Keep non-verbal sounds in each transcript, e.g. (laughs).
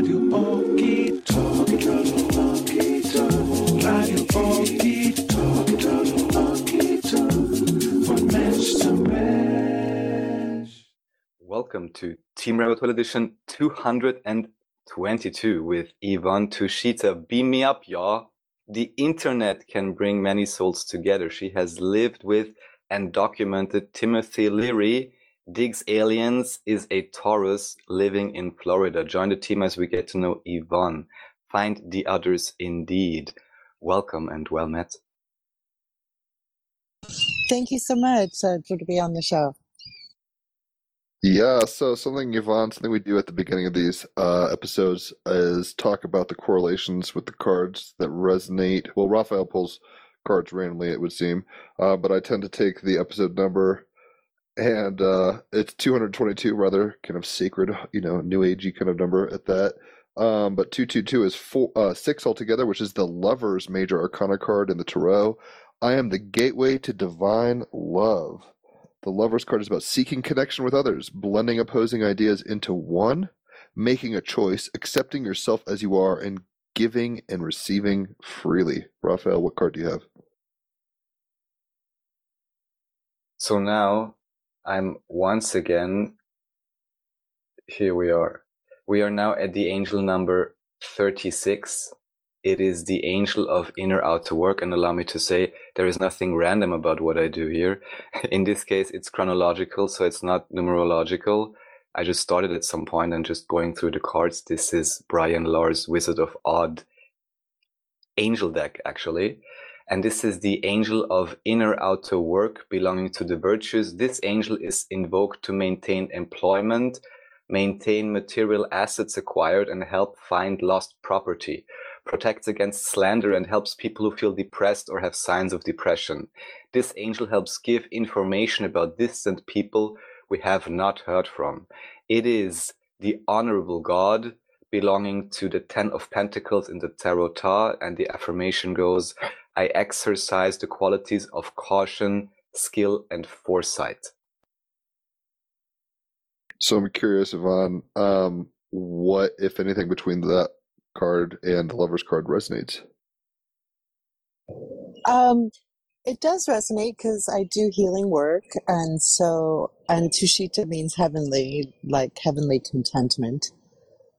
Welcome to Team Rabbit Hole Edition 222 with Yvonne Tushita. Beam me up, y'all. The internet can bring many souls together. She has lived with and documented Timothy Leary Digs Aliens is a Taurus living in Florida. Join the team as we get to know Yvonne. Find the others indeed. Welcome and well met. Thank you so much uh, for to be on the show. Yeah, so something Yvonne, something we do at the beginning of these uh, episodes is talk about the correlations with the cards that resonate. Well, Raphael pulls cards randomly, it would seem, uh, but I tend to take the episode number and uh, it's 222 rather kind of sacred you know new agey kind of number at that. Um, but 222 is four, uh, six altogether which is the lover's major arcana card in the tarot. I am the gateway to divine love. The lover's card is about seeking connection with others blending opposing ideas into one making a choice accepting yourself as you are and giving and receiving freely. Raphael what card do you have? So now I'm once again, here we are. We are now at the angel number 36. It is the angel of inner outer work. And allow me to say, there is nothing random about what I do here. (laughs) In this case, it's chronological, so it's not numerological. I just started at some point and just going through the cards. This is Brian Lars Wizard of Odd angel deck, actually and this is the angel of inner outer work belonging to the virtues. This angel is invoked to maintain employment, maintain material assets acquired, and help find lost property. Protects against slander and helps people who feel depressed or have signs of depression. This angel helps give information about distant people we have not heard from. It is the honorable God belonging to the Ten of Pentacles in the Tarot, and the affirmation goes, I exercise the qualities of caution, skill, and foresight. So I'm curious, Yvonne, um, what, if anything, between that card and the lover's card resonates? Um, it does resonate because I do healing work, and so and Tushita means heavenly, like heavenly contentment,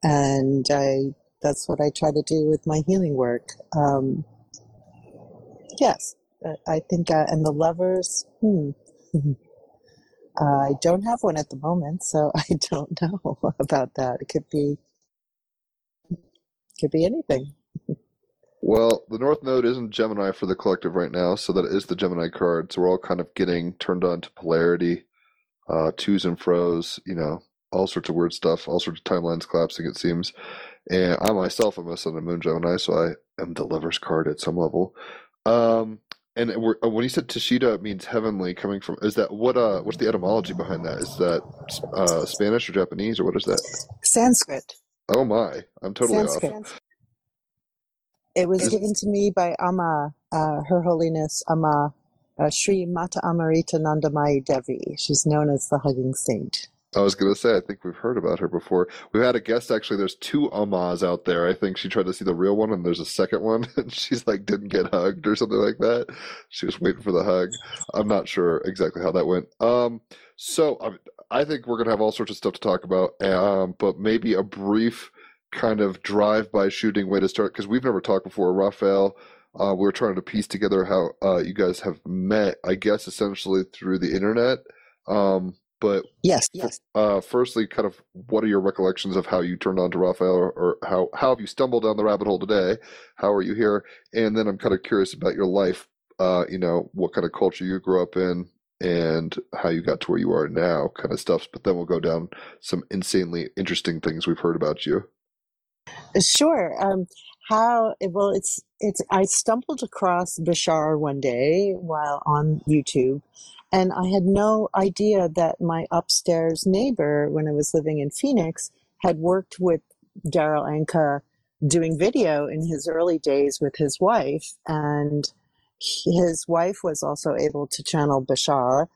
and I that's what I try to do with my healing work. Um, Yes, uh, I think, uh, and the lovers. Hmm. (laughs) uh, I don't have one at the moment, so (laughs) I don't know about that. It could be, could be anything. Well, the North Node isn't Gemini for the collective right now, so that is the Gemini card. So we're all kind of getting turned on to polarity, uh, twos and fros, you know, all sorts of weird stuff, all sorts of timelines collapsing, it seems. And I myself am a Sun and Moon Gemini, so I am the lover's card at some level. Um, and uh, when you said Tushita, it means heavenly. Coming from is that what? Uh, what's the etymology behind that? Is that uh, Spanish or Japanese or what is that? Sanskrit. Oh my, I'm totally Sanskrit. off. It was given to me by Amma, uh, Her Holiness Amma, uh, Sri Mata Amritanandamayi Devi. She's known as the Hugging Saint. I was gonna say, I think we've heard about her before. We've had a guest actually. There's two Ammas out there. I think she tried to see the real one, and there's a second one, (laughs) and she's like didn't get hugged or something like that. She was waiting for the hug. I'm not sure exactly how that went. Um, so I, I think we're gonna have all sorts of stuff to talk about. Um, but maybe a brief kind of drive-by shooting way to start because we've never talked before. Raphael, uh, we are trying to piece together how uh, you guys have met. I guess essentially through the internet. Um, but yes, yes. Uh, firstly, kind of, what are your recollections of how you turned on to Raphael, or, or, how how have you stumbled down the rabbit hole today? How are you here? And then I'm kind of curious about your life. Uh, you know, what kind of culture you grew up in, and how you got to where you are now, kind of stuff. But then we'll go down some insanely interesting things we've heard about you. Sure. Um, how well it's it's I stumbled across Bashar one day while on YouTube and I had no idea that my upstairs neighbor, when I was living in Phoenix, had worked with Darryl Anka doing video in his early days with his wife. And his wife was also able to channel Bashar.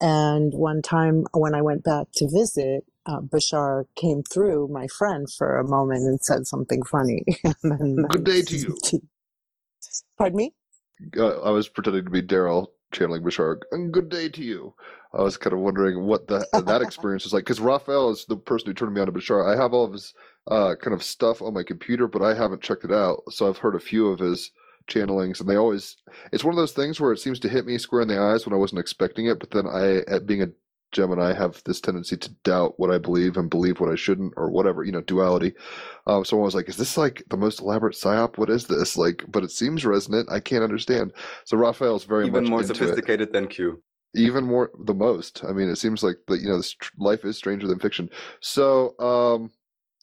And one time when I went back to visit, uh, Bashar came through, my friend, for a moment and said something funny. (laughs) and then, Good day to you. (laughs) Pardon me? Uh, I was pretending to be Darryl channeling Bashar. And good day to you. I was kind of wondering what the, (laughs) that experience was like because Raphael is the person who turned me on to Bashar. I have all of his uh, kind of stuff on my computer, but I haven't checked it out. So I've heard a few of his channelings, and they always. It's one of those things where it seems to hit me square in the eyes when I wasn't expecting it, but then I, at being a Gemini, have this tendency to doubt what I believe and believe what I shouldn't, or whatever, you know, duality. Um, so I was like, is this like the most elaborate psyop? What is this? Like, but it seems resonant. I can't understand. So Raphael's very Even much more into it. sophisticated than Q. even more the most i mean it seems like that you know this tr- life is stranger than fiction so um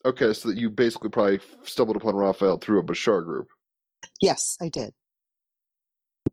okay so that you basically probably stumbled upon raphael through a bashar group Yes, I did.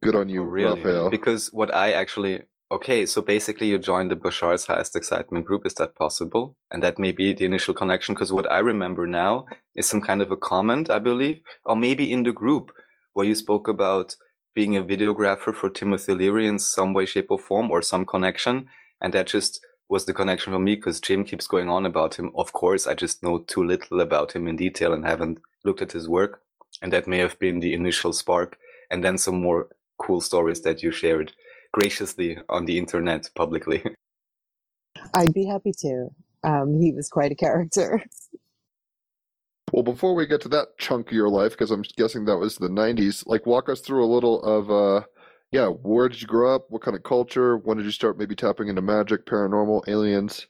good on you Oh, really? raphael Because what I actually okay, so basically you joined the Bashar's highest excitement group. Is that possible? And that may be the initial connection. Because what I remember now is some kind of a comment, I believe, or maybe in the group where you spoke about being a videographer for Timothy Leary in some way, shape, or form, or some connection, and that just was the connection for me because Jim keeps going on about him. Of course, I just know too little about him in detail and haven't looked at his work, and that may have been the initial spark, and then some more cool stories that you shared graciously on the internet publicly. (laughs) I'd be happy to. Um, he was quite a character. (laughs) well before we get to that chunk of your life because i'm guessing that was the 90s like walk us through a little of uh yeah where did you grow up what kind of culture when did you start maybe tapping into magic paranormal aliens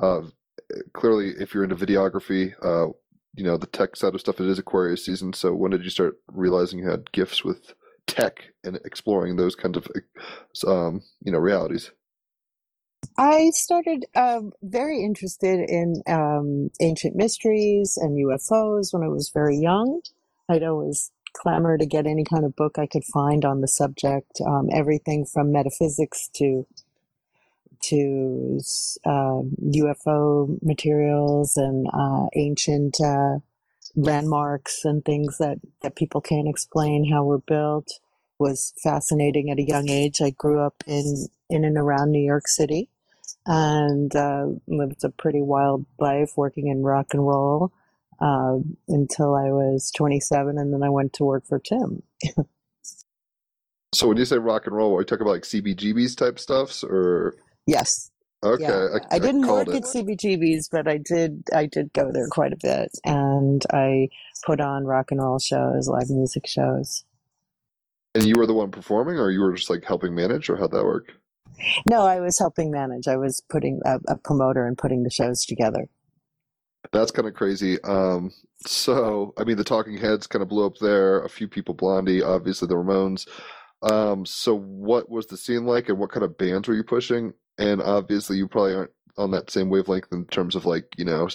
uh clearly if you're into videography uh you know the tech side of stuff it is aquarius season so when did you start realizing you had gifts with tech and exploring those kinds of um you know realities I started um, very interested in um, ancient mysteries and UFOs when I was very young. I'd always clamor to get any kind of book I could find on the subject, um, everything from metaphysics to to um, UFO materials and uh, ancient uh, landmarks and things that, that people can't explain how were built was fascinating at a young age. I grew up in, in and around New York City and uh, lived a pretty wild life working in rock and roll uh, until I was 27, and then I went to work for Tim. so when you say rock and roll are you talking about like cbgb's type stuffs or Yes, okay yeah. I, I didn't work it. at CBGB's, but I did. I did go there quite a bit, and I put on rock and roll shows, live music shows. And you were the one performing, or you were just like helping manage, or how'd that work? No, I was helping manage. I was putting a, a promoter and putting the shows together. That's kind of crazy. Um, so, I mean, the Talking Heads kind of blew up there. A few people, Blondie, obviously the Ramones. Um, so, what was the scene like, and what kind of bands were you pushing? And obviously, you probably aren't on that same wavelength in terms of like, you know,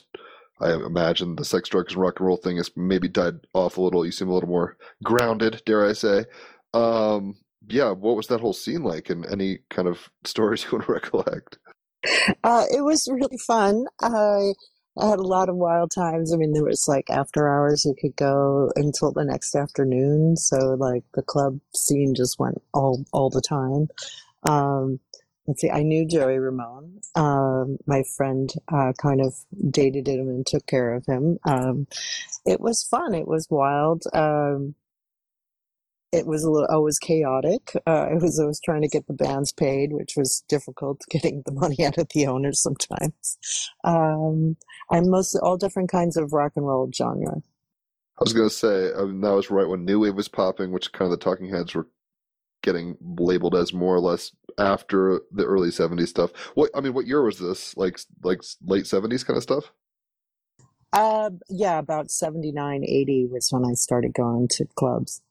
I imagine the sex, drugs, and rock and roll thing has maybe died off a little. You seem a little more grounded, dare I say. Um, yeah, what was that whole scene like, and any kind of (laughs) stories you want to recollect? Uh, it was really fun. I, I had a lot of wild times. I mean, there was like after hours you could go until the next afternoon. So like the club scene just went all all the time. Um, let's see, I knew Joey Ramone. Um, my friend uh, kind of dated him and took care of him. Um, it was fun. It was wild. Um, it was a little always chaotic. Uh, I was always trying to get the bands paid, which was difficult (laughs) getting the money out of the owners sometimes. Um, I'm mostly all different kinds of rock and roll genre. I was gonna say I mean, that was right when New Wave was popping, which kind of the Talking Heads were getting labeled as more or less after the early '70s stuff. What I mean, what year was this? Like like late '70s kind of stuff? Uh, yeah, about 79, 80 was when I started going to clubs.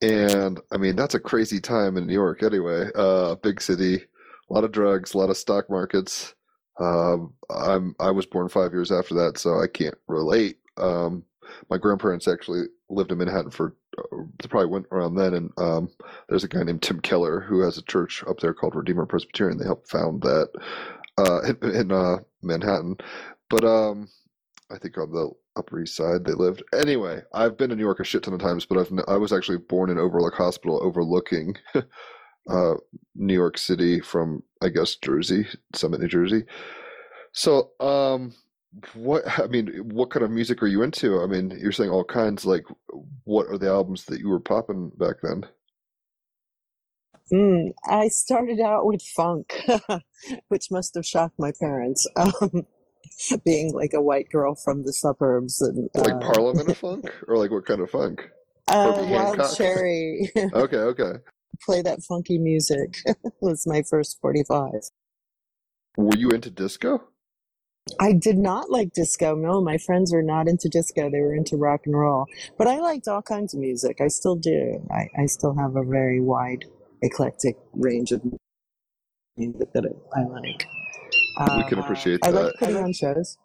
And I mean, that's a crazy time in New York, anyway. Uh, big city, a lot of drugs, a lot of stock markets. Um, I'm I was born five years after that, so I can't relate. Um, my grandparents actually lived in Manhattan for uh, probably went around then, and um, there's a guy named Tim Keller who has a church up there called Redeemer Presbyterian. They helped found that uh, in, in uh, Manhattan, but um, I think on the Upper East Side they lived. Anyway, I've been to New York a shit ton of times, but I've I was actually born in Overlook Hospital, overlooking (laughs) uh, New York City from I guess Jersey, Summit, New Jersey. So, um, what I mean, what kind of music are you into? I mean, you're saying all kinds. Like, what are the albums that you were popping back then? Mm, I started out with funk, (laughs) which must have shocked my parents, (laughs) um, being like a white girl from the suburbs and Like uh, Parliament of (laughs) Funk, or like what kind of funk? uh, Wild Cherry. Okay, okay. Play that funky music was my first 45. Were you into disco? I did not like disco. No, my friends were not into disco. They were into rock and roll. But I liked all kinds of music. I still do. I, I still have a very wide, eclectic range of music that I, I like. We can Uh, appreciate I like putting on shows.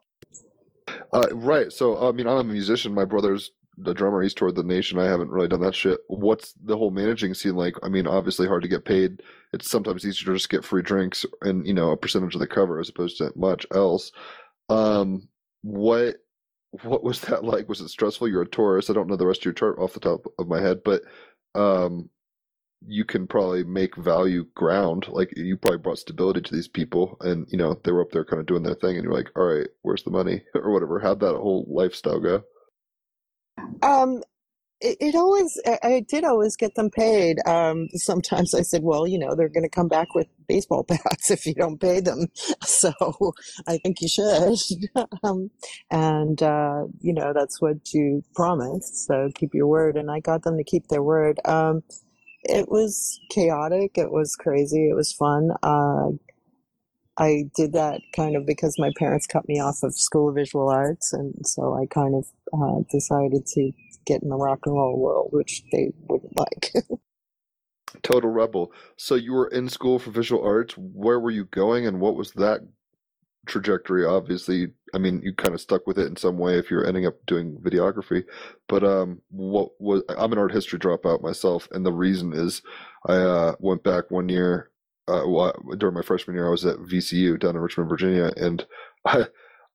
Uh, right. So, I mean, I'm a musician. My brother's the drummer. He's toured the nation. I haven't really done that shit. What's the whole managing scene like? I mean, obviously hard to get paid. It's sometimes easier to just get free drinks and you know a percentage of the cover as opposed to much else. Um, what what was that (laughs) like? Was it stressful? You're a Taurus. I don't know the rest of your chart off the top of my head, but um, you can probably make value ground. Like you probably brought stability to these people, and you know they were up there kind of doing their thing, and you're like, all right, where's the money (laughs) or whatever. How'd that whole lifestyle go? Um, it, it always, I, I did always get them paid. Um, sometimes I said, well, you know, they're going to come back with baseball (laughs) bats if you don't pay them. (laughs) So I think you should. (laughs) um, and, uh, you know, that's what you promised. So keep your word. And I got them to keep their word. Um, it was chaotic. It was crazy. It was fun. Uh, I did that kind of because my parents cut me off of School of Visual Arts, and so I kind of uh, decided to get in the rock and roll world, which they wouldn't like. (laughs) Total rebel. So you were in school for visual arts. Where were you going, and what was that trajectory? Obviously, I mean, you kind of stuck with it in some way if you're ending up doing videography. But um, what was? I'm an art history dropout myself, and the reason is I uh, went back one year. Uh, well, during my freshman year, I was at VCU down in Richmond, Virginia, and (laughs) I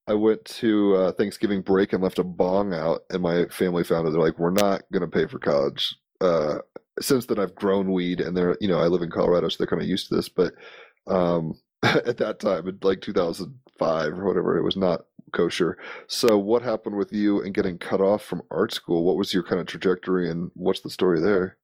I went to uh, Thanksgiving break and left a bong out, and my family found it. They're like, "We're not going to pay for college." Uh, since then, I've grown weed, and they're you know I live in Colorado, so they're kind of used to this. But um, (laughs) at that time, in like 2005 or whatever, it was not kosher. So, what happened with you and getting cut off from art school? What was your kind of trajectory, and what's the story there?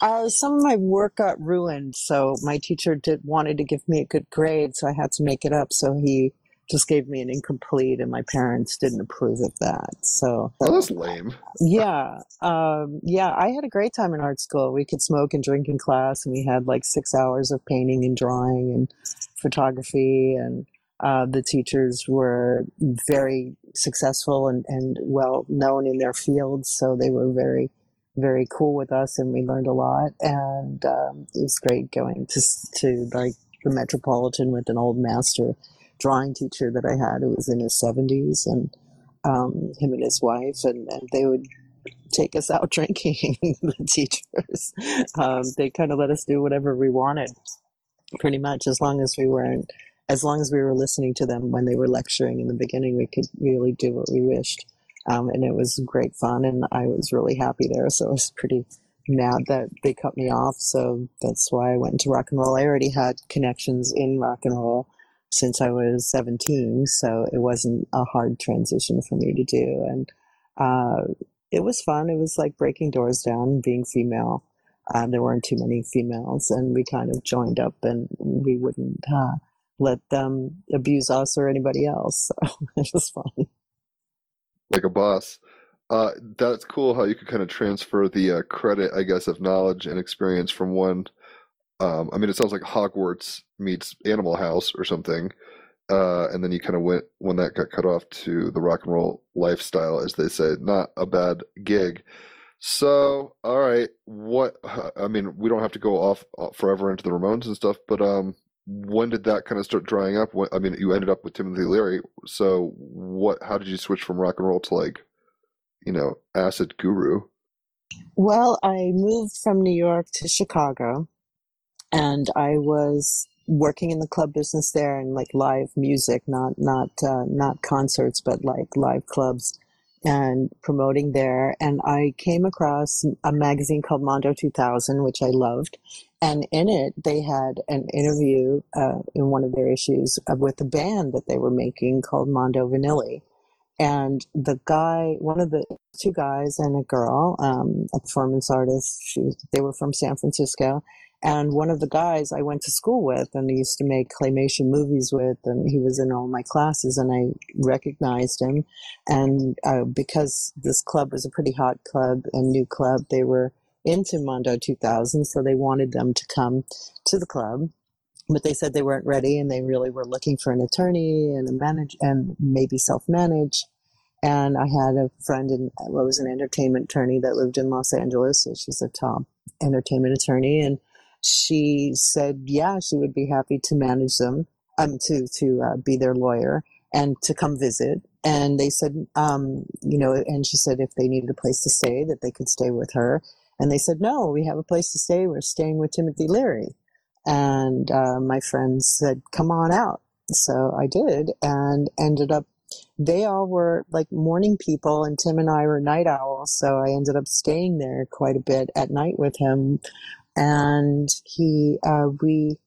Uh, some of my work got ruined, so my teacher did wanted to give me a good grade, so I had to make it up. So he just gave me an incomplete, and my parents didn't approve of that. So Oh, that's lame. Yeah, um, yeah, I had a great time in art school. We could smoke and drink in class, and we had like six hours of painting and drawing and photography. And uh, the teachers were very successful and, and well known in their fields, so they were very, very cool with us, and we learned a lot. And um, it was great going to to like the Metropolitan with an old master drawing teacher that I had who was in his seventies, and um, him and his wife, and, and they would take us out (laughs) drinking. the teachers, um, they kind of let us do whatever we wanted, pretty much, as long as we weren't, as long as we were listening to them when they were lecturing in the beginning. We could really do what we wished, um, and it was great fun, and I was really happy there. So I was pretty mad that they cut me off. So that's why I went into rock and roll. I already had connections in rock and roll since I was 17, so it wasn't a hard transition for me to do. And uh, it was fun. It was like breaking doors down, being female. Uh, there weren't too many females, and we kind of joined up, and we wouldn't uh, let them abuse us or anybody else. So (laughs) it was fun. Like a boss. Uh, that's cool how you could kind of transfer the uh, credit, I guess, of knowledge and experience from one. Um, I mean, it sounds like Hogwarts meets Animal House or something. Uh, and then you kind of went when that got cut off to the rock and roll lifestyle, as they say. Not a bad gig. So, all right, what? I mean, we don't have to go off uh, forever into the Ramones and stuff, but um, when did that kind of start drying up? What, I mean, you ended up with Timothy Leary. So, what? How did you switch from rock and roll to like, you know, acid guru? Well, I moved from New York to Chicago, and I was working in the club business there and like live music, not not uh, not concerts, but like live clubs and promoting there. And I came across a magazine called Mondo 2000, which I loved. And in it, they had an interview uh, in one of their issues with a band that they were making called Mondo Vanilli. And the guy, one of the two guys and a girl, um, a performance artist, she, they were from San Francisco and one of the guys I went to school with and I used to make claymation movies with, and he was in all my classes, and I recognized him. And uh, because this club was a pretty hot club and new club, they were into Mondo 2000, so they wanted them to come to the club. But they said they weren't ready, and they really were looking for an attorney and a manage and maybe self-manage. And I had a friend in what was an entertainment attorney that lived in Los Angeles. So she's a top entertainment attorney, and she said, yeah, she would be happy to manage them, um, to to uh, be their lawyer and to come visit. And they said, um, you know, and she said if they needed a place to stay, that they could stay with her. And they said, no, we have a place to stay. We're staying with Timothy Leary. And uh, my friends said, come on out. So I did and ended up, they all were like morning people, and Tim and I were night owls. So I ended up staying there quite a bit at night with him and he uh, we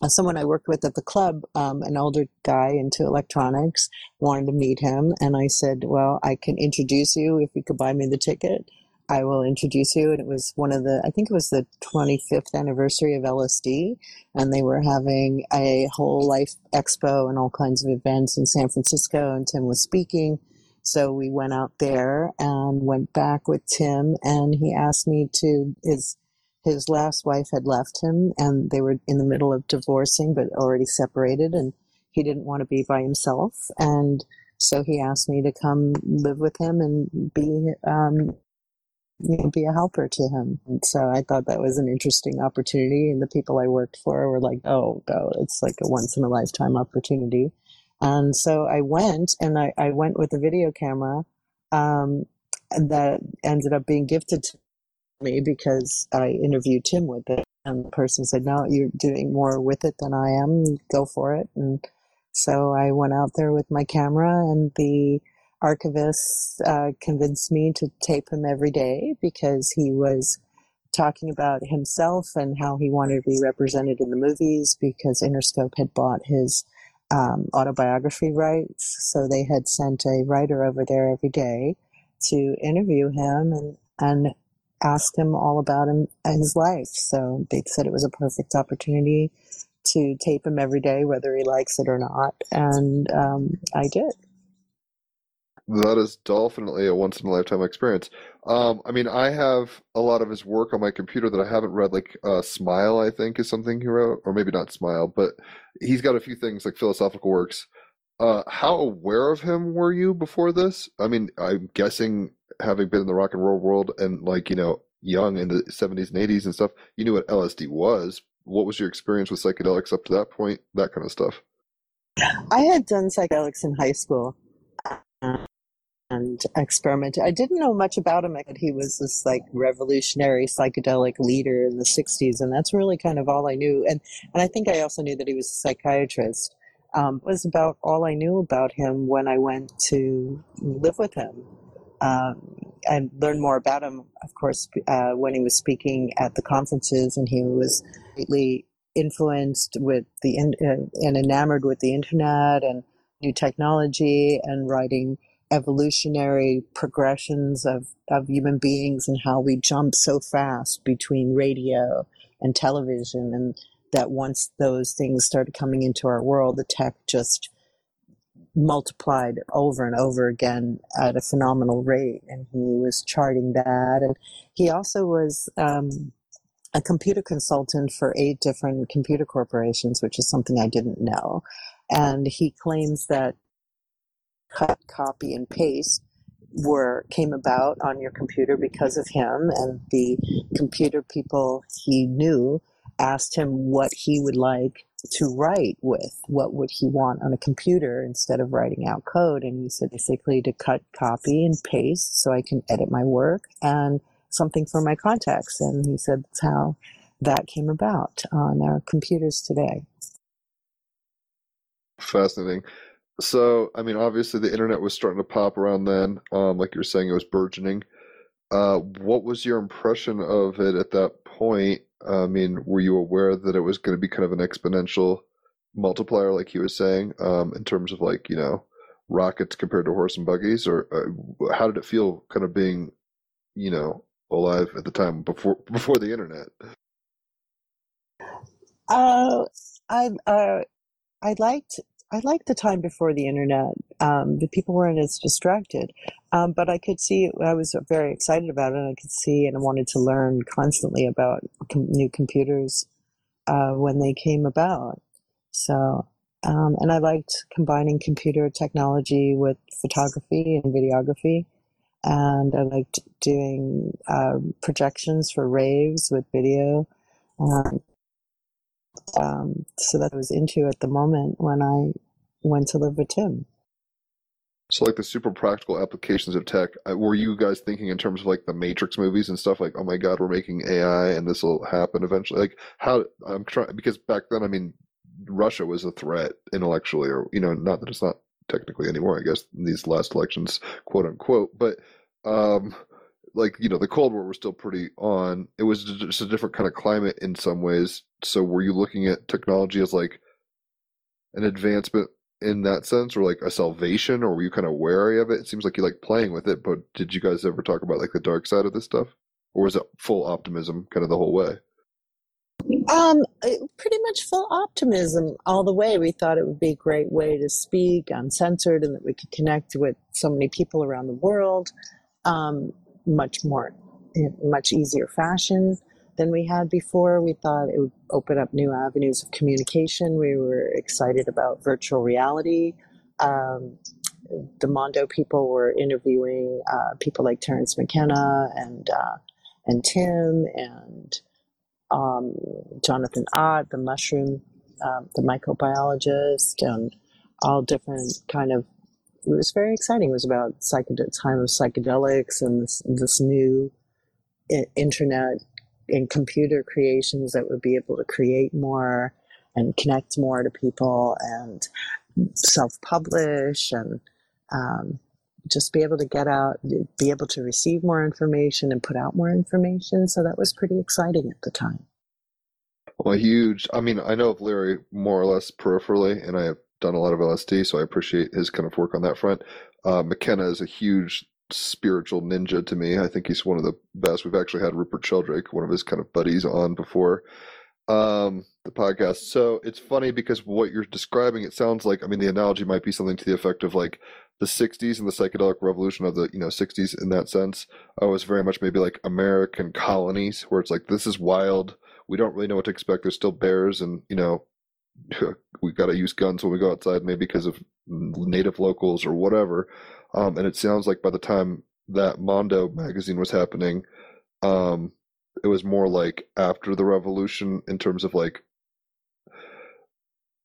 uh, someone I worked with at the club, um, an older guy into electronics, wanted to meet him, and I said, "Well, I can introduce you if you could buy me the ticket. I will introduce you." And it was one of the, I think it was the 25th anniversary of LSD, and they were having a whole life expo and all kinds of events in San Francisco, and Tim was speaking. So we went out there and went back with Tim, and he asked me to his his last wife had left him and they were in the middle of divorcing but already separated and he didn't want to be by himself and so he asked me to come live with him and be um, you know, be a helper to him. And so I thought that was an interesting opportunity. And the people I worked for were like, oh, go. It's like a once in a lifetime opportunity. And so I went and I, I went with a video camera um, that ended up being gifted to me because I interviewed Tim with it. And the person said, No, you're doing more with it than I am. Go for it. And so I went out there with my camera, and the archivist uh, convinced me to tape him every day because he was talking about himself and how he wanted to be represented in the movies because Interscope had bought his um, autobiography rights. So they had sent a writer over there every day to interview him and, and ask him all about him and his life. So they said it was a perfect opportunity to tape him every day, whether he likes it or not. And um, I did. That is definitely a once in a lifetime experience. Um, I mean, I have a lot of his work on my computer that I haven't read. Like uh, Smile, I think, is something he wrote, or maybe not Smile, but he's got a few things like philosophical works. Uh, how aware of him were you before this? I mean, I'm guessing having been in the rock and roll world and like you know young in the 70s and 80s and stuff, you knew what LSD was. What was your experience with psychedelics up to that point? That kind of stuff. I had done psychedelics in high school and experimented. I didn't know much about him. but he was this like revolutionary psychedelic leader in the 60s, and that's really kind of all I knew. And and I think I also knew that he was a psychiatrist. Um, was about all I knew about him when I went to live with him um, I learned more about him, of course, uh, when he was speaking at the conferences, and he was greatly influenced with the in, uh, and enamored with the internet and new technology, and writing evolutionary progressions of, of human beings and how we jump so fast between radio and television, and that once those things started coming into our world, the tech just multiplied over and over again at a phenomenal rate. And he was charting that. And he also was um, a computer consultant for eight different computer corporations, which is something I didn't know. And he claims that cut, copy, and paste were came about on your computer because of him and the computer people he knew asked him what he would like to write with. What would he want on a computer instead of writing out code? And he said basically to cut, copy, and paste so I can edit my work and something for my contacts. And he said that's how that came about on our computers today. Fascinating. So, I mean, obviously the internet was starting to pop around then. Um, like you were saying, it was burgeoning. Uh, what was your impression of it at that point? I mean, were you aware that it was going to be kind of an exponential multiplier, like he was saying, um, in terms of like, you know, rockets compared to horse and buggies? Or uh, how did it feel kind of being, you know, alive at the time before (laughs) before the internet? Uh, I uh, I liked I liked the time before the internet. Um, the people weren't as distracted, um, but I could see I was very excited about it. And I could see and I wanted to learn constantly about com- new computers uh, when they came about. So, um, and I liked combining computer technology with photography and videography. And I liked doing uh, projections for raves with video. Um, um, so that I was into at the moment when I went to live with Tim. So, like the super practical applications of tech, were you guys thinking in terms of like the Matrix movies and stuff? Like, oh my God, we're making AI and this will happen eventually. Like, how I'm trying because back then, I mean, Russia was a threat intellectually, or you know, not that it's not technically anymore. I guess in these last elections, quote unquote, but um, like you know, the Cold War was still pretty on. It was just a different kind of climate in some ways. So, were you looking at technology as like an advancement in that sense or like a salvation or were you kind of wary of it it seems like you like playing with it but did you guys ever talk about like the dark side of this stuff or was it full optimism kind of the whole way Um, uh, pretty much full optimism all the way. We thought it would be a great way to speak uncensored and that we could connect with so many people around the world, um, much more, much easier fashion than we had before. We thought it would open up new avenues of communication. We were excited about virtual reality. Um, the Mondo people were interviewing uh, people like Terence McKenna and uh, and Tim and um, Jonathan Ott, the mushroom, um, the microbiologist, and all different kind of. It was very exciting. It was about time of psychedelics and this, this new internet and computer creations that would be able to create more and connect more to people and self-publish and um, just be able to get out, be able to receive more information and put out more information. So that was pretty exciting at the time. well huge i mean i know of larry more or less peripherally and i have done a lot of lsd so i appreciate his kind of work on that front. Uh, mckenna is a huge spiritual ninja to me. I think he's one of the best. We've actually had rupert sheldrake one of his kind of buddies on before um the podcast. So it's funny because what you're describing it sounds like i mean the analogy might be something to the effect of like the 60s and the psychedelic revolution of the you know 60s in that sense. Uh, was very much maybe like american colonies where it's like this is wild. We don't really know what to expect. There's still bears and you know (laughs) we got to use guns when we go outside maybe because of native locals or whatever um, and it sounds like by the time that mondo magazine was happening um, it was more like after the revolution in terms of like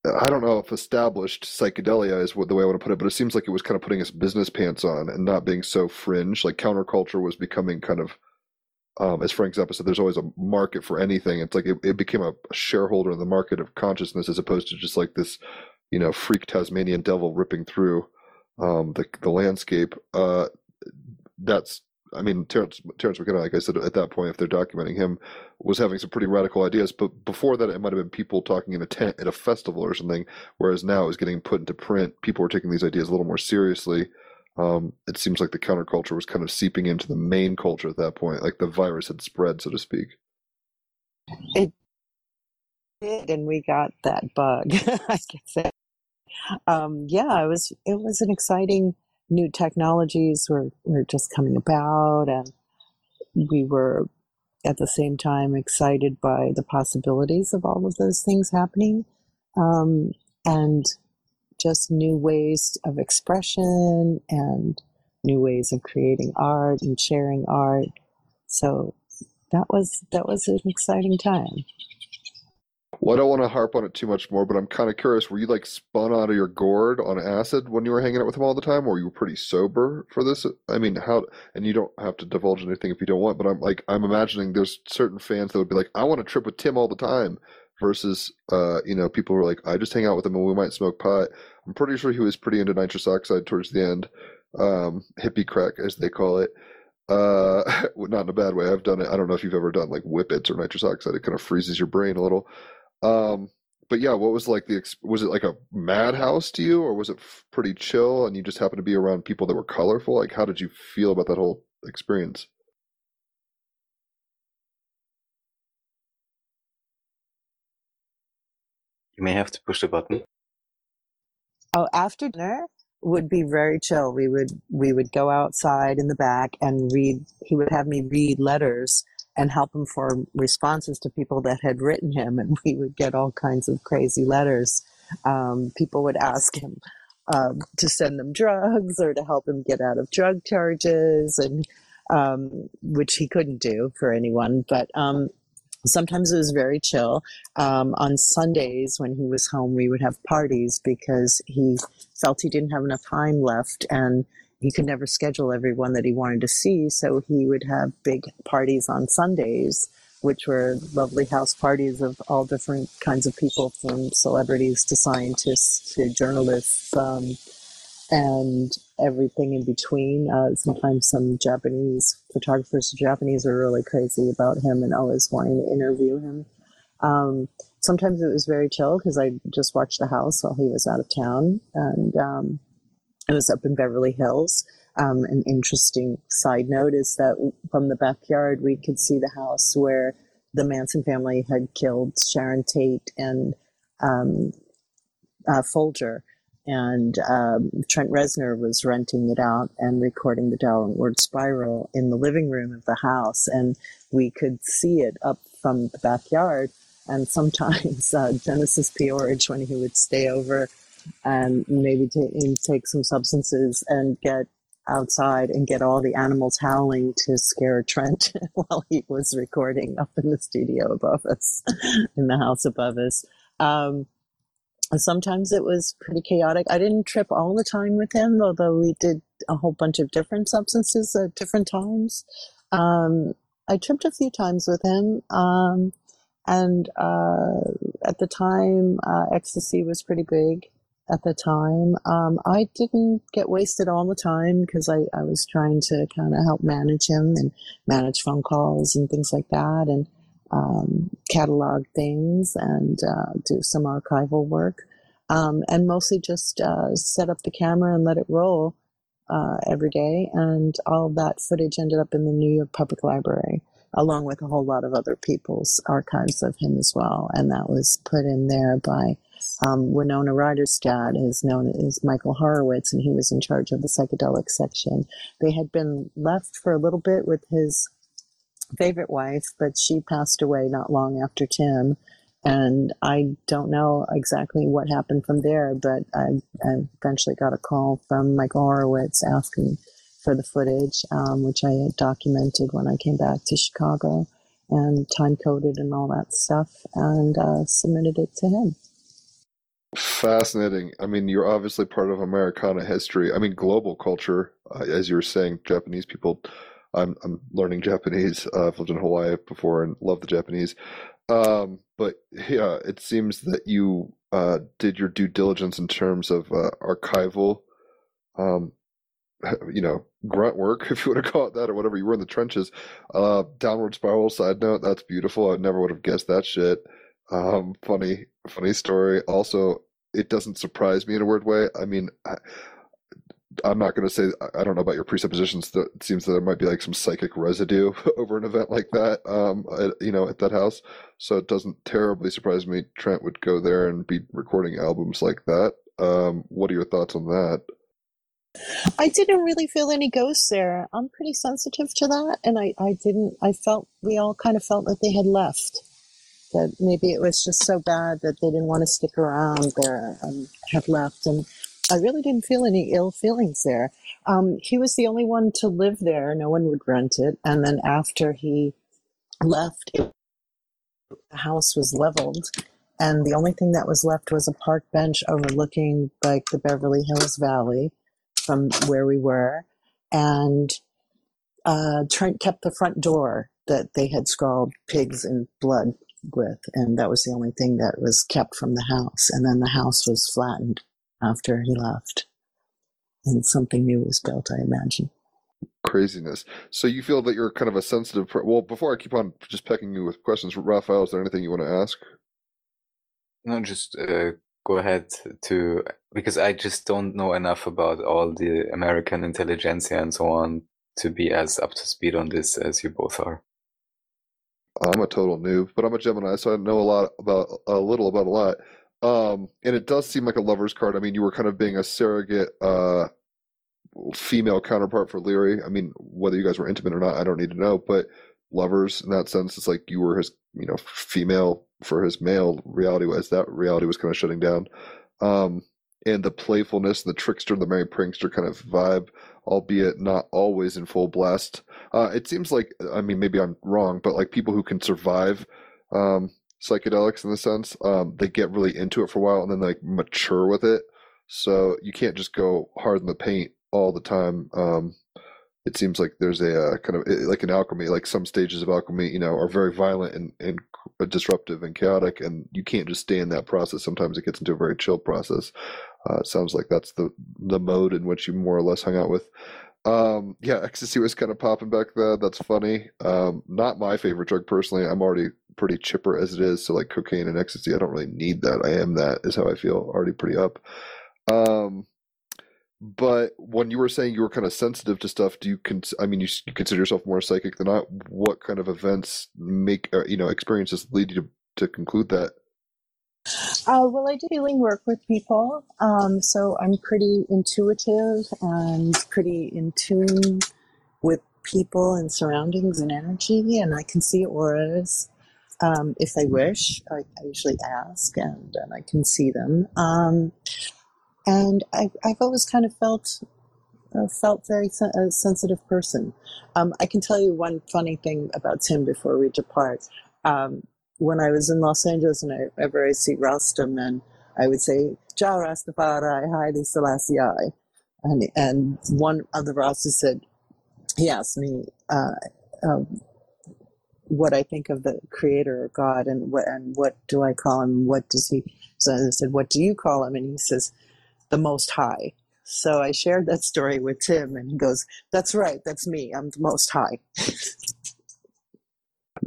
I don't know if established psychedelia is what the way I want to put it, but it seems like it was kind of putting its business pants on and not being so fringe. Like counterculture was becoming kind of, um, as Frank Zappa said, there's always a market for anything. It's like it, it became a shareholder in the market of consciousness as opposed to just like this, you know, freak Tasmanian devil ripping through um, the the landscape. Uh, that's I mean, Terence, Terence McKenna, like I said, at that point, if they're documenting him, was having some pretty radical ideas. But before that, it might have been people talking in a tent at a festival or something. Whereas now, it was getting put into print. People were taking these ideas a little more seriously. Um, it seems like the counterculture was kind of seeping into the main culture at that point, like the virus had spread, so to speak. It did, and we got that bug. (laughs) I guess. Um, yeah, it was it was an exciting new technologies were were just coming about, and we were at the same time excited by the possibilities of all of those things happening, um, and just new ways of expression and new ways of creating art and sharing art. So that was that was an exciting time. Well, I don't want to harp on it too much more, but I'm kind of curious. Were you like spun out of your gourd on acid when you were hanging out with him all the time, or you were pretty sober for this? I mean, how? And you don't have to divulge anything if you don't want, but I'm like, I'm imagining there's certain fans that would be like, I want to trip with Tim all the time versus uh, you know people were like I just hang out with him and we might smoke pot. I'm pretty sure he was pretty into nitrous oxide towards the end, um, hippie crack as they call it. Uh, (laughs) not in a bad way. I've done it. I don't know if you've ever done like whippets or nitrous oxide. It kind of freezes your brain a little. Um, but yeah, what was like the was it like a madhouse to you, or was it pretty chill and you just happened to be around people that were colorful? Like, how did you feel about that whole experience? May have to push the button. Oh, after dinner would be very chill. We would we would go outside in the back and read. He would have me read letters and help him form responses to people that had written him, and we would get all kinds of crazy letters. Um, people would ask him um, to send them drugs or to help him get out of drug charges, and um, which he couldn't do for anyone. But um, sometimes it was very chill. Um, on Sundays, when he was home, we would have parties because he felt he didn't have enough time left and he could never schedule everyone that he wanted to see. So he would have big parties on Sundays, which were lovely house parties of all different kinds of people, from celebrities to scientists to journalists. Um, and everything in between. Uh, sometimes some Japanese photographers, Japanese, are really crazy about him and always wanting to interview him. Um, sometimes it was very chill because I just watched the house while he was out of town, and um, it was up in Beverly Hills. Um, an interesting side note is that from the backyard we could see the house where the Manson family had killed Sharon Tate and um, uh, Folger and um, Trent Reznor was renting it out and recording the downward spiral in the living room of the house, and we could see it up from the backyard. And sometimes (laughs) uh, Genesis P-Orridge, when he would stay over and maybe t- take some substances and get outside and get all the animals howling to scare Trent (laughs) while he was recording up in the studio above us, (laughs) in the house above us. Um, sometimes it was pretty chaotic. I didn't trip all the time with him, although we did a whole bunch of different substances at different times. Um, I tripped a few times with him. Um, and uh, at the time, uh, ecstasy was pretty big at the time. Um, I didn't get wasted all the time because I, I was trying to kind of help manage him and manage phone calls and things like that. And um, catalog things and uh, do some archival work, um, and mostly just uh, set up the camera and let it roll uh, every day. And all that footage ended up in the New York Public Library, along with a whole lot of other people's archives of him as well. And that was put in there by um, Winona Ryder's dad is known as Michael Horowitz, and he was in charge of the psychedelic section. They had been left for a little bit with his favorite wife, but she passed away not long after Tim. And I don't know exactly what happened from there, but I, I eventually got a call from Michael Horowitz asking for the footage, um, which I had documented when I came back to Chicago and time coded and all that stuff and uh, submitted it to him. Fascinating. I mean, you're obviously part of Americana history. I mean, global culture, uh, as you were saying, Japanese people I'm I'm learning Japanese. Uh, I've lived in Hawaii before and love the Japanese. Um, but yeah, it seems that you uh, did your due diligence in terms of uh, archival, um, you know, grunt work, (laughs) if you want to call it that, or whatever. You were in the trenches. Uh, downward spiral. Side note: that's beautiful. I never would have guessed that shit. Um, funny, funny story. Also, it doesn't surprise me in a weird way. I mean, I, I'm not going to say I don't know about your presuppositions. That it seems that there might be like some psychic residue (laughs) over an event like that, um, at, you know, at that house. So it doesn't terribly surprise me Trent would go there and be recording albums like that. Um, what are your thoughts on that? I didn't really feel any ghosts there. I'm pretty sensitive to that, and I, I didn't. I felt we all kind of felt that they had left. That maybe it was just so bad that they didn't want to stick around there and had left, and I really didn't feel any ill feelings there. Um, he was the only one to live there. No one would rent it. And then after he left, it, the house was leveled. And the only thing that was left was a park bench overlooking like the Beverly Hills Valley from where we were. And uh, Trent kept the front door that they had scrawled pigs in blood with, and that was the only thing that was kept from the house. And then the house was flattened after he left, and something new was built. I imagine. Craziness. So you feel that you're kind of a sensitive. Per- well, before I keep on just pecking you with questions, Raphael, is there anything you want to ask? No, just uh, go ahead to because I just don't know enough about all the American intelligentsia and so on to be as up to speed on this as you both are. I'm a total noob, but I'm a Gemini, so I know a lot about a little about a lot. Um, and it does seem like a lover's card. I mean, you were kind of being a surrogate uh, female counterpart for Leary. I mean, whether you guys were intimate or not, I don't need to know. But lovers in that sense, it's like you were his, you know, female for his male reality was that reality was kind of shutting down. Um, and the playfulness, the trickster, the merry prankster kind of vibe, albeit not always in full blast. Uh, it seems like, I mean, maybe I'm wrong, but like people who can survive um, psychedelics in the sense, um, they get really into it for a while and then like mature with it. So you can't just go hard in the paint all the time. Um, it seems like there's a uh, kind of like an alchemy, like some stages of alchemy, you know, are very violent and, and disruptive and chaotic, and you can't just stay in that process. Sometimes it gets into a very chill process. Uh, it sounds like that's the the mode in which you more or less hung out with. Um, yeah, ecstasy was kind of popping back then. That's funny. Um, not my favorite drug personally. I'm already pretty chipper as it is. So like cocaine and ecstasy, I don't really need that. I am that is how I feel. Already pretty up. Um, but when you were saying you were kind of sensitive to stuff, do you con- I mean, you, you consider yourself more psychic than not? What kind of events make, uh, you know, experiences lead you to, to conclude that? Uh, well, I do healing work with people, um, so I'm pretty intuitive and pretty in tune with people and surroundings and energy, and I can see auras. Um, if I wish, I, I usually ask, and, and I can see them. Um, and I, I've always kind of felt uh, felt very sen- a sensitive person. Um, I can tell you one funny thing about Tim before we depart. Um, when I was in Los Angeles and I, whenever I see Rostam, and I would say, Jah Rastafari, Haile Selassie. And, and one of the Rastas said, he asked me uh, um, what I think of the creator or God and what, and what do I call him? What does he, so I said, what do you call him? And he says, the most high. So I shared that story with Tim and he goes, that's right. That's me. I'm the most high. (laughs)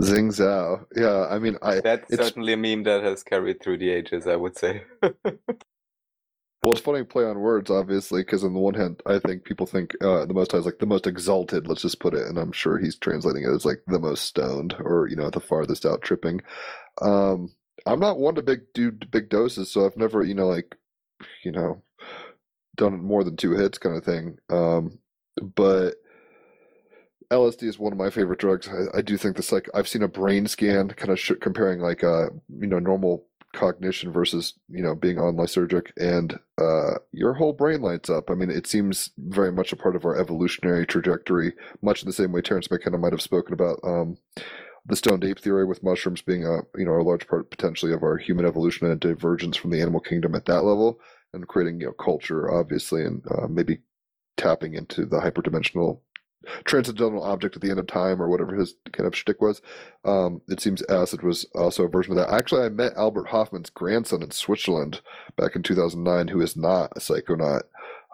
Zing Zhao. Yeah, I mean, I That's it's certainly a meme that has carried through the ages, I would say. (laughs) well, it's funny play on words, obviously, because on the one hand, I think people think uh, the Most High is like the most exalted. Let's just put it, and I'm sure he's translating it as like the most stoned, or you know, the farthest out tripping. Um, I'm not one to big do big doses, so I've never, you know, like, you know, done more than two hits kind of thing. Um, but LSD is one of my favorite drugs. I, I do think this like I've seen a brain scan kind of sh- comparing like uh you know normal cognition versus you know being on lysergic and uh your whole brain lights up. I mean it seems very much a part of our evolutionary trajectory, much in the same way Terence McKenna might have spoken about um the stoned ape theory with mushrooms being a you know a large part potentially of our human evolution and divergence from the animal kingdom at that level and creating you know culture obviously and uh, maybe tapping into the hyperdimensional transcendental object at the end of time or whatever his kind of shtick was. Um, it seems acid was also a version of that. Actually, I met Albert Hofmann's grandson in Switzerland back in 2009, who is not a psychonaut.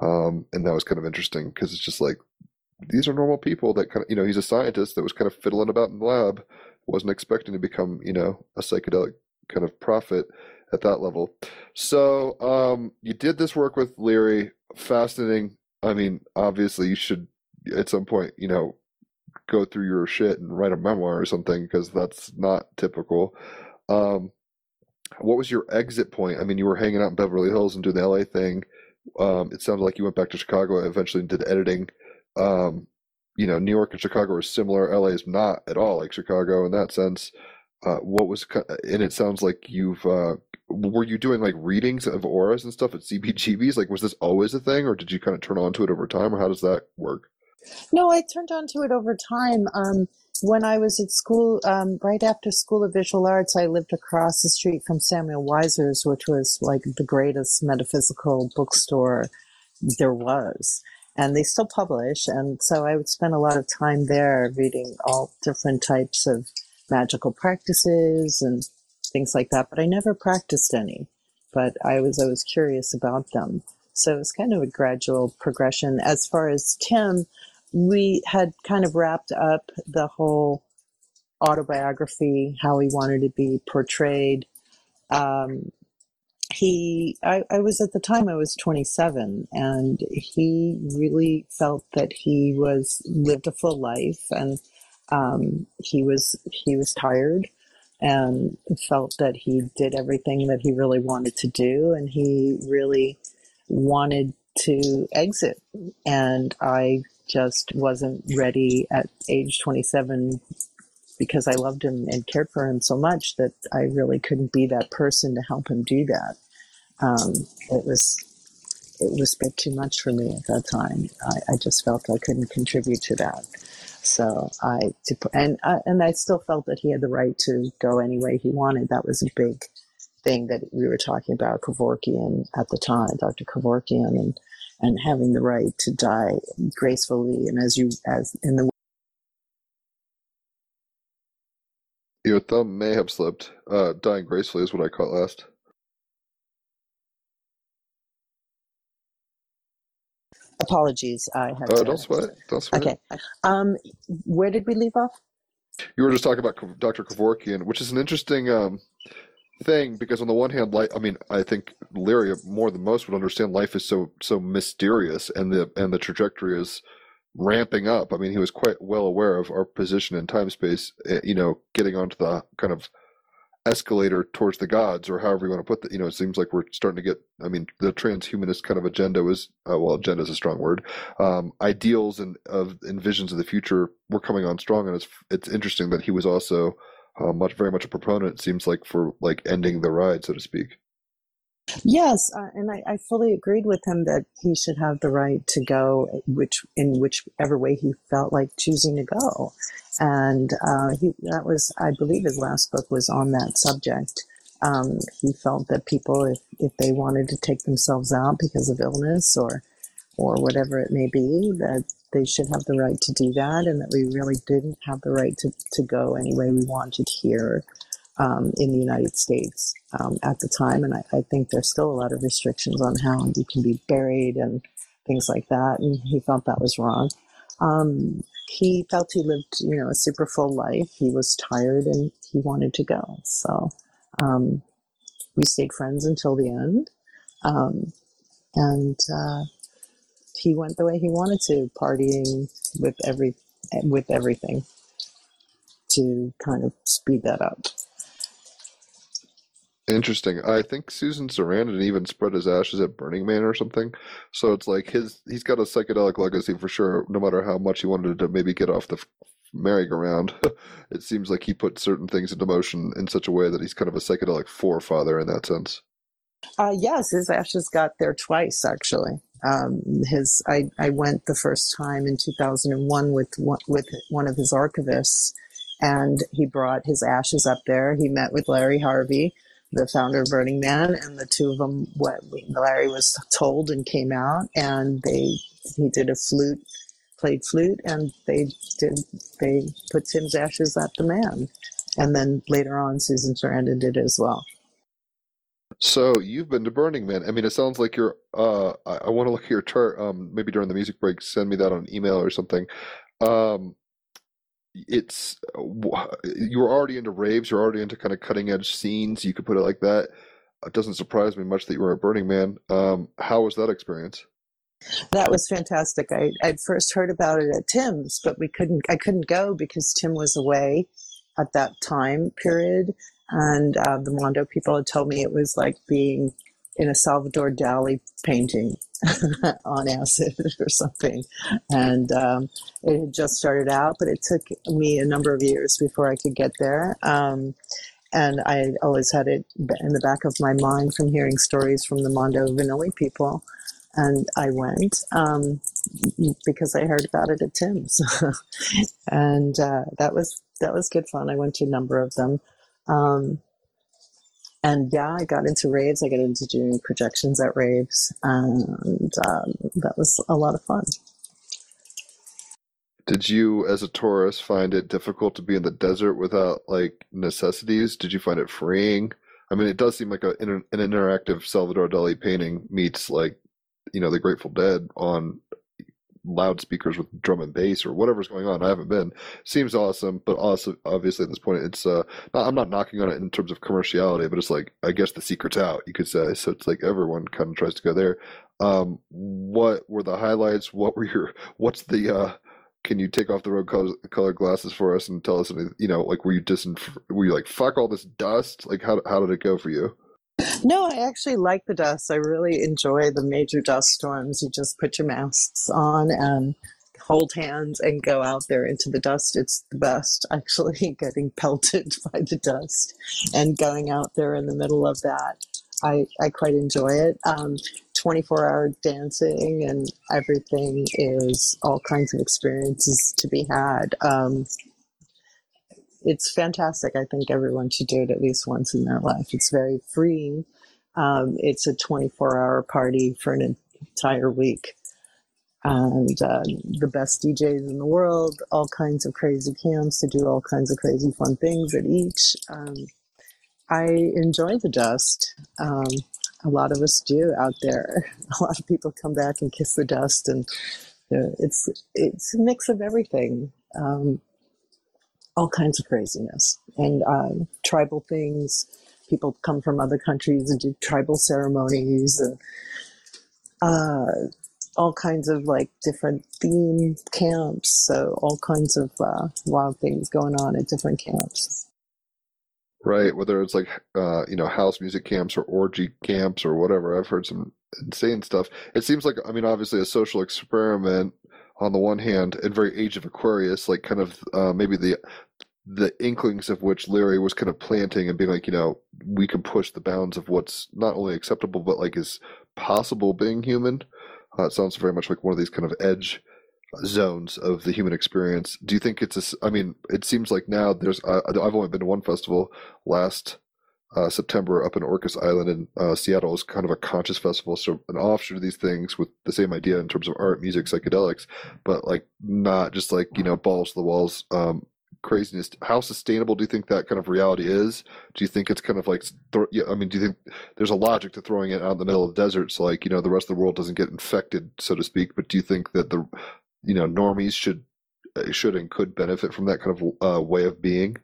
Um, and that was kind of interesting because it's just like these are normal people that kind of, you know, he's a scientist that was kind of fiddling about in the lab, wasn't expecting to become, you know, a psychedelic kind of prophet at that level. So um, you did this work with Leary, fascinating. I mean, obviously, you should at some point, you know, go through your shit and write a memoir or something because that's not typical. Um, what was your exit point? I mean, you were hanging out in Beverly Hills and doing the LA thing. Um, it sounded like you went back to Chicago and eventually did editing. Um, you know, New York and Chicago are similar. LA is not at all like Chicago in that sense. Uh, what was, and it sounds like you've, uh, were you doing like readings of auras and stuff at CBGBs? Like, was this always a thing or did you kind of turn on to it over time or how does that work? No, I turned on to it over time. Um, when I was at school, um, right after School of Visual Arts, I lived across the street from Samuel Weiser's, which was like the greatest metaphysical bookstore there was. And they still publish. And so I would spend a lot of time there reading all different types of magical practices and things like that, but I never practiced any. But I was always curious about them. So it's kind of a gradual progression. As far as Tim, we had kind of wrapped up the whole autobiography, how he wanted to be portrayed. Um, he, I, I was at the time I was 27, and he really felt that he was lived a full life, and um, he was he was tired, and felt that he did everything that he really wanted to do, and he really wanted to exit, and I just wasn't ready at age 27 because I loved him and cared for him so much that I really couldn't be that person to help him do that. Um, it was it was a bit too much for me at that time. I, I just felt I couldn't contribute to that. So I and I, and I still felt that he had the right to go any way he wanted. That was a big thing that we were talking about Kevorkian at the time, Dr. Kevorkian, and and having the right to die gracefully and as you as in the Your thumb may have slipped. Uh, dying gracefully is what I caught last. apologies. I had Oh, to. don't sweat. Don't sweat. Okay. Um, where did we leave off? You were just talking about Dr. Kevorkian, which is an interesting um, thing because on the one hand, like I mean, I think Leary more than most would understand life is so so mysterious, and the and the trajectory is ramping up. I mean, he was quite well aware of our position in time space. eh, You know, getting onto the kind of escalator towards the gods, or however you want to put that. You know, it seems like we're starting to get. I mean, the transhumanist kind of agenda was uh, well, agenda is a strong word. Um, ideals and of and visions of the future were coming on strong, and it's it's interesting that he was also uh, much very much a proponent. It seems like for like ending the ride, so to speak. Yes, uh, and I, I fully agreed with him that he should have the right to go, which in whichever way he felt like choosing to go, and uh, he that was, I believe, his last book was on that subject. Um, he felt that people, if if they wanted to take themselves out because of illness or or whatever it may be, that they should have the right to do that, and that we really didn't have the right to, to go any way we wanted here um, in the United States um, at the time. And I, I think there's still a lot of restrictions on how you can be buried and things like that. And he felt that was wrong. Um, he felt he lived, you know, a super full life. He was tired and he wanted to go. So um, we stayed friends until the end. Um, and uh, he went the way he wanted to, partying with every with everything to kind of speed that up. Interesting. I think Susan Sarandon even spread his ashes at Burning Man or something. So it's like his he's got a psychedelic legacy for sure. No matter how much he wanted to maybe get off the merry-go-round, (laughs) it seems like he put certain things into motion in such a way that he's kind of a psychedelic forefather in that sense. Uh, yes, his ashes got there twice actually. Um, his I, I went the first time in 2001 with one, with one of his archivists, and he brought his ashes up there. He met with Larry Harvey, the founder of Burning Man, and the two of them. What Larry was told and came out, and they he did a flute, played flute, and they did they put Tim's ashes at the man, and then later on Susan Sarandon did as well. So you've been to Burning Man. I mean, it sounds like you're. Uh, I, I want to look at your chart. Um, maybe during the music break, send me that on email or something. Um, it's you're already into raves. You're already into kind of cutting edge scenes. You could put it like that. It doesn't surprise me much that you were at Burning Man. Um, how was that experience? That was fantastic. I I'd first heard about it at Tim's, but we couldn't. I couldn't go because Tim was away at that time period, and uh, the Mondo people had told me it was like being in a Salvador Dali painting (laughs) on acid or something. And um, it had just started out, but it took me a number of years before I could get there. Um, and I always had it in the back of my mind from hearing stories from the Mondo Vanilli people. And I went um, because I heard about it at Tim's, (laughs) and uh, that was that was good fun. I went to a number of them, um, and yeah, I got into raves. I got into doing projections at raves, and um, that was a lot of fun. Did you, as a tourist, find it difficult to be in the desert without like necessities? Did you find it freeing? I mean, it does seem like a, an interactive Salvador Dali painting meets like, you know, the Grateful Dead on loudspeakers with drum and bass or whatever's going on. I haven't been. Seems awesome, but also obviously at this point, it's uh, not, I'm not knocking on it in terms of commerciality, but it's like I guess the secret's out, you could say. So it's like everyone kind of tries to go there. Um, what were the highlights? What were your? What's the? uh can you take off the road color, glasses for us and tell us you know like were you dis were you like fuck all this dust like how how did it go for you no, I actually like the dust. I really enjoy the major dust storms. You just put your masks on and hold hands and go out there into the dust. It's the best, (laughs) actually, getting pelted (laughs) by the dust and going out there in the middle of that. I, I quite enjoy it. Um, 24 hour dancing and everything is all kinds of experiences to be had. Um, it's fantastic. I think everyone should do it at least once in their life. It's very freeing. Um, it's a 24 hour party for an entire week. And uh, the best DJs in the world, all kinds of crazy camps to do all kinds of crazy fun things at each. Um, I enjoy the dust. Um, a lot of us do out there. (laughs) A lot of people come back and kiss the dust, and it's it's a mix of everything. Um, all kinds of craziness and um, tribal things. People come from other countries and do tribal ceremonies and uh, all kinds of like different theme camps. So all kinds of uh, wild things going on at different camps. Right, whether it's like uh, you know house music camps or orgy camps or whatever. I've heard some insane stuff. It seems like I mean, obviously a social experiment on the one hand, and very Age of Aquarius, like kind of uh, maybe the the inklings of which Leary was kind of planting and being like, you know, we can push the bounds of what's not only acceptable but like is possible being human. Uh, it sounds very much like one of these kind of edge zones of the human experience. Do you think it's a? I mean, it seems like now there's. Uh, I've only been to one festival last uh, September up in Orcas Island in uh, Seattle is kind of a conscious festival, so an offshoot of these things with the same idea in terms of art, music, psychedelics, but like not just like you know balls to the walls um, craziness. How sustainable do you think that kind of reality is? Do you think it's kind of like, th- I mean, do you think there's a logic to throwing it out in the middle of the desert, so like you know the rest of the world doesn't get infected, so to speak? But do you think that the you know normies should uh, should and could benefit from that kind of uh, way of being?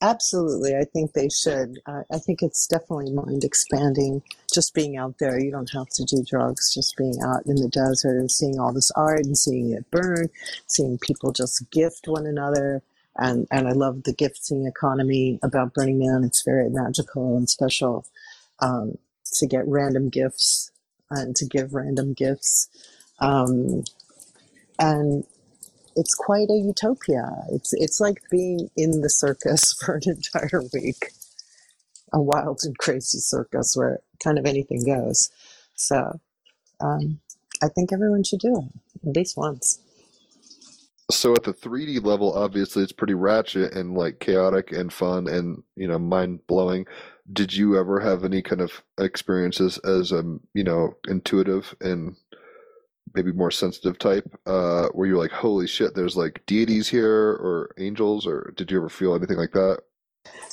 Absolutely, I think they should. Uh, I think it's definitely mind expanding. Just being out there, you don't have to do drugs. Just being out in the desert and seeing all this art and seeing it burn, seeing people just gift one another, and and I love the gifting economy about Burning Man. It's very magical and special um, to get random gifts and to give random gifts. Um, and it's quite a utopia. It's it's like being in the circus (laughs) for an entire week, a wild and crazy circus where kind of anything goes. So, um, I think everyone should do it at least once. So at the 3D level, obviously it's pretty ratchet and like chaotic and fun and you know mind blowing. Did you ever have any kind of experiences as a um, you know intuitive and maybe more sensitive type uh where you're like holy shit there's like deities here or angels or did you ever feel anything like that?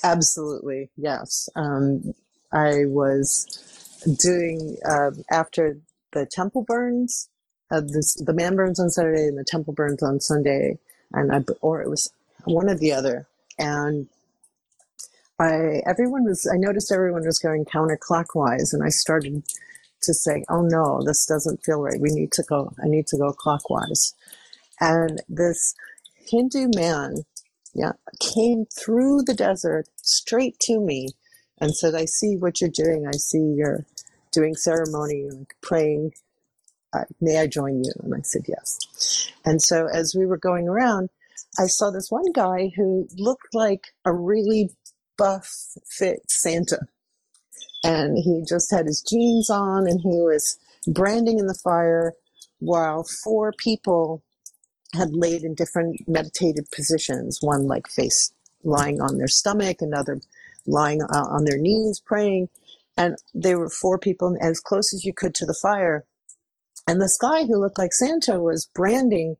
Absolutely yes. Um i was doing uh, after the temple burns uh, this, the man burns on saturday and the temple burns on sunday and i or it was one or the other and I everyone was I noticed everyone was going counterclockwise and I started to say, oh no, this doesn't feel right. We need to go, I need to go clockwise. And this Hindu man yeah, came through the desert straight to me and said, I see what you're doing. I see you're doing ceremony, praying. Uh, may I join you? And I said, yes. And so as we were going around, I saw this one guy who looked like a really buff, fit Santa and he just had his jeans on and he was branding in the fire while four people had laid in different meditative positions one like face lying on their stomach another lying uh, on their knees praying and they were four people as close as you could to the fire And this guy who looked like Santa was branding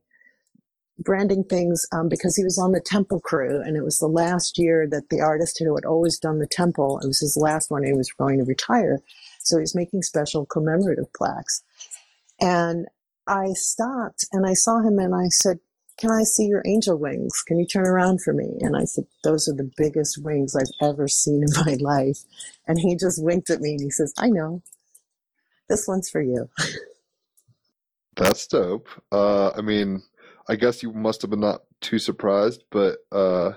branding things um, because he was on the temple crew and it was the last year that the artist who had always done the temple. It was his last one. He was going to retire. So he was making special commemorative plaques. And i stopped and i saw him and i said can i see your angel wings? Can you turn around for me? And i said those are the biggest wings i've ever seen in (laughs) my life. And he just winked at me and he says i know. This one's for you. That's dope. Uh, I mean, I guess you must have been not too surprised, but uh,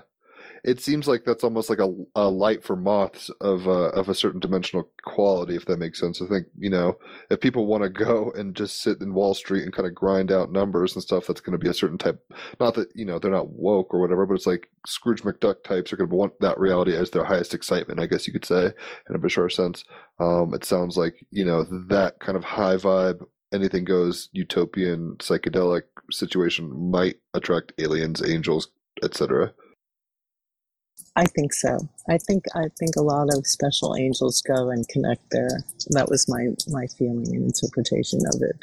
it seems like that's almost like a, a light for moths of uh, of a certain dimensional quality, if that makes sense. I think you know if people want to (laughs) go and just sit in Wall Street and kind of grind out numbers and stuff, that's going to be a certain type. Not that you know they're not woke or whatever, but it's like Scrooge McDuck types are going to want that reality as their highest excitement, I guess you could say, in a Bashar sense. Um, it sounds like you know that kind of high vibe anything goes utopian psychedelic situation might attract aliens angels etc I think so. I think I think a lot of special angels go and connect there. That was my my feeling and interpretation of it.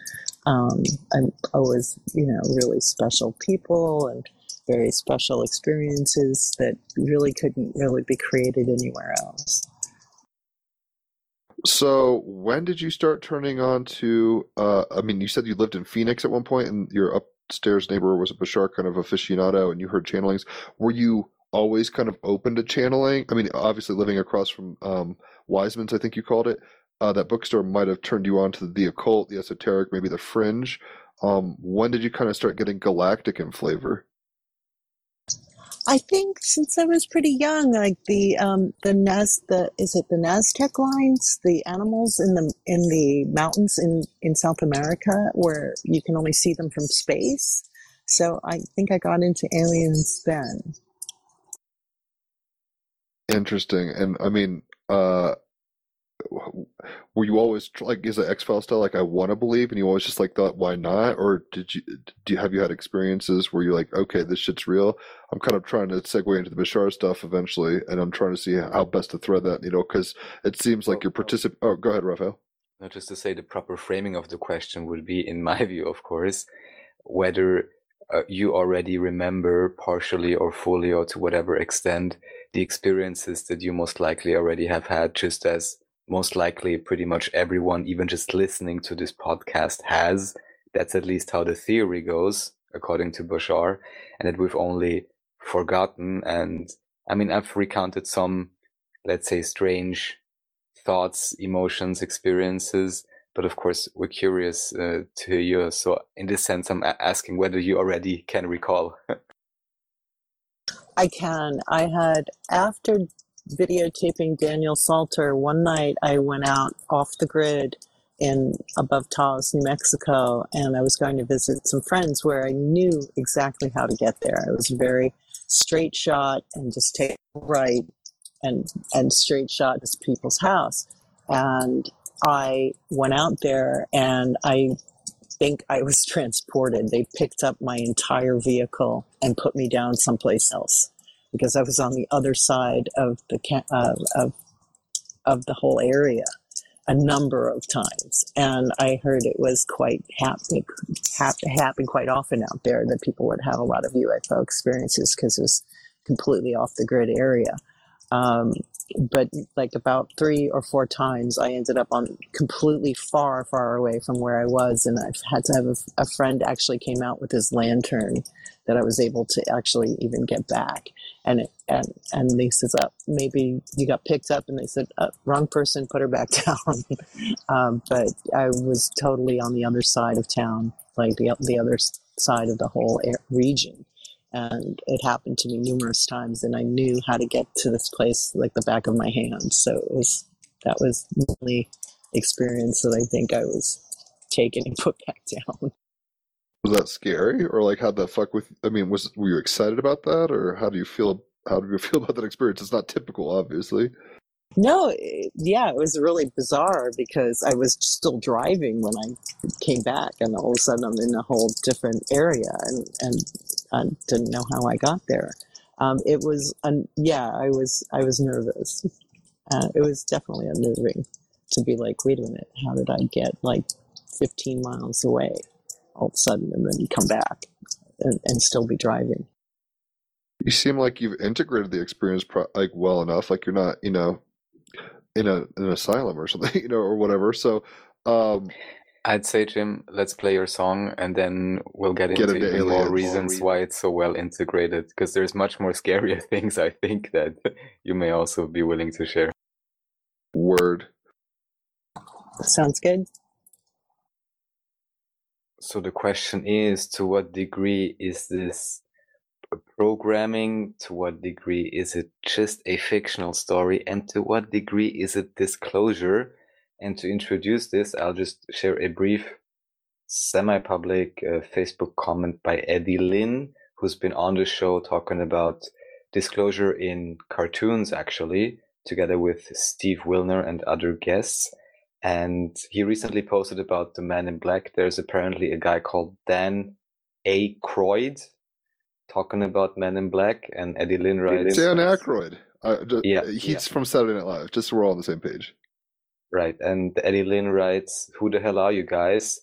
Um, and always, you know, really special people and very special experiences that really couldn't really be created anywhere else. So when did you start turning on to uh i mean you said you lived in phoenix at one point and your upstairs neighbor was a bashar kind of aficionado and you heard channelings. Were you always kind of open to channeling? I mean obviously living across from um wiseman's i think you called it uh, that bookstore might have turned you on to the occult the esoteric maybe the fringe. Um when did you kind of start getting galactic in flavor I think since I was pretty young, like the um, the Naz the is it the Naztec lines, the animals in the in the mountains in in South America where you can only see them from space. So I think I got into aliens then. Interesting. And I mean, uh, were you always like, is it X Files style? Like, I want to believe, and you always just like thought, why not? Or did you, do you have you had experiences where you're like, okay, this shit's real? I'm kind of trying to segue into the Bashar stuff eventually, and I'm trying to see how best to thread that, you know, because it seems like Well, you're participating. Oh, go ahead, Raphael. Now, just to say, the proper framing of the question would be, in my view, of course, whether uh, you already remember partially or fully or to whatever extent the experiences that you most likely already have had, just as most likely pretty much everyone, even just listening to this podcast, has. That's at least how the theory goes, according to Bashar, and that we've only forgotten. And I mean, I've recounted some, let's say, strange thoughts, emotions, experiences. But of course, we're curious uh, to hear. So, in this sense, I'm asking whether you already can recall. (laughs) I can. I had after videotaping Daniel Salter one night. I went out off the grid in above Taos, New Mexico, and I was going to visit some friends where I knew exactly how to get there. I was very straight shot and just take right and and straight shot to people's house. And I went out there and I think I was (laughs) transported. They picked up my entire vehicle and put me down someplace else because I was on the other side of the uh, of of the whole area a number of times, and I heard it was quite happening hap- happen quite often out there that people would have a lot of UFO experiences because it was completely off the grid area. Um, but like about three or four times, I ended up on completely far, far away from where I was, and I've had to have a, a friend actually came out with his lantern that I was able to actually even get back. And it, and and says, "Up, maybe you got picked up," and they said, uh, "Wrong person, put her back (laughs) down." um, but I was totally on the other side of town, like the the other side of the whole region. And it happened to me numerous times and i knew how to get to this place like the back of my hand. So it was that was the only experience that i think i was taken and (laughs) put back down Was that scary, or like how the fuck with? I mean, was were you excited about that, or how do you feel? How do you feel (laughs) about that experience? It's not typical, obviously. no yeah it was really bizarre because i was still driving when i came back and all of a sudden i'm in a whole different area and and i didn't know how i got there um, it was un- yeah i was i was nervous uh, it was definitely unnerving to be like wait a minute how did i get like 15 miles away all of a sudden, and then you come back and, and still be driving. You seem like you've integrated the experience pro- like well enough. Like you're not, you know, in a an asylum or something, (laughs) you know, or whatever. So, um, I'd say, Jim, let's play your song and then we'll get, Get into into more reasons why it's so well integrated. Because there's much more scarier (laughs) things, I think, that you may also be willing to share. word. Sounds good. So the question is, to what degree is this programming? To what degree is it just a fictional story? And to what degree is it disclosure? And to introduce this, I'll just share a brief semi-public uh, Facebook comment by Eddie Lynn, who's been on the show talking about disclosure in cartoons, actually, together with Steve Wilner and other guests. And he recently posted about the Man in Black. There's apparently a guy called Dan A. Croyd talking about Men in Black, and Eddie Lynn writes, Dan Aykroyd. Uh, Yeah, he's yeah. from Saturday Night Live. Just so we're all on the same page. Right. And Eddie Lynn writes, Who the hell are you guys?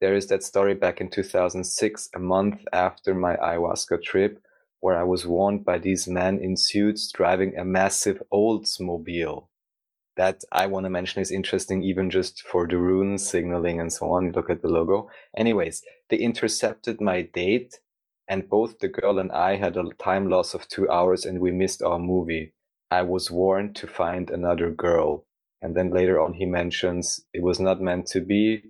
There is that story back in 2006, a month after my ayahuasca trip, where I was warned by these men in suits driving a massive Oldsmobile. That I want to mention is interesting, even just for the rune signaling and so on. Look at the logo. Anyways, they intercepted my date, and both the girl and I had a time loss of two hours and we missed our movie. I was warned to find another girl. And then later on, he mentions it was not meant to be.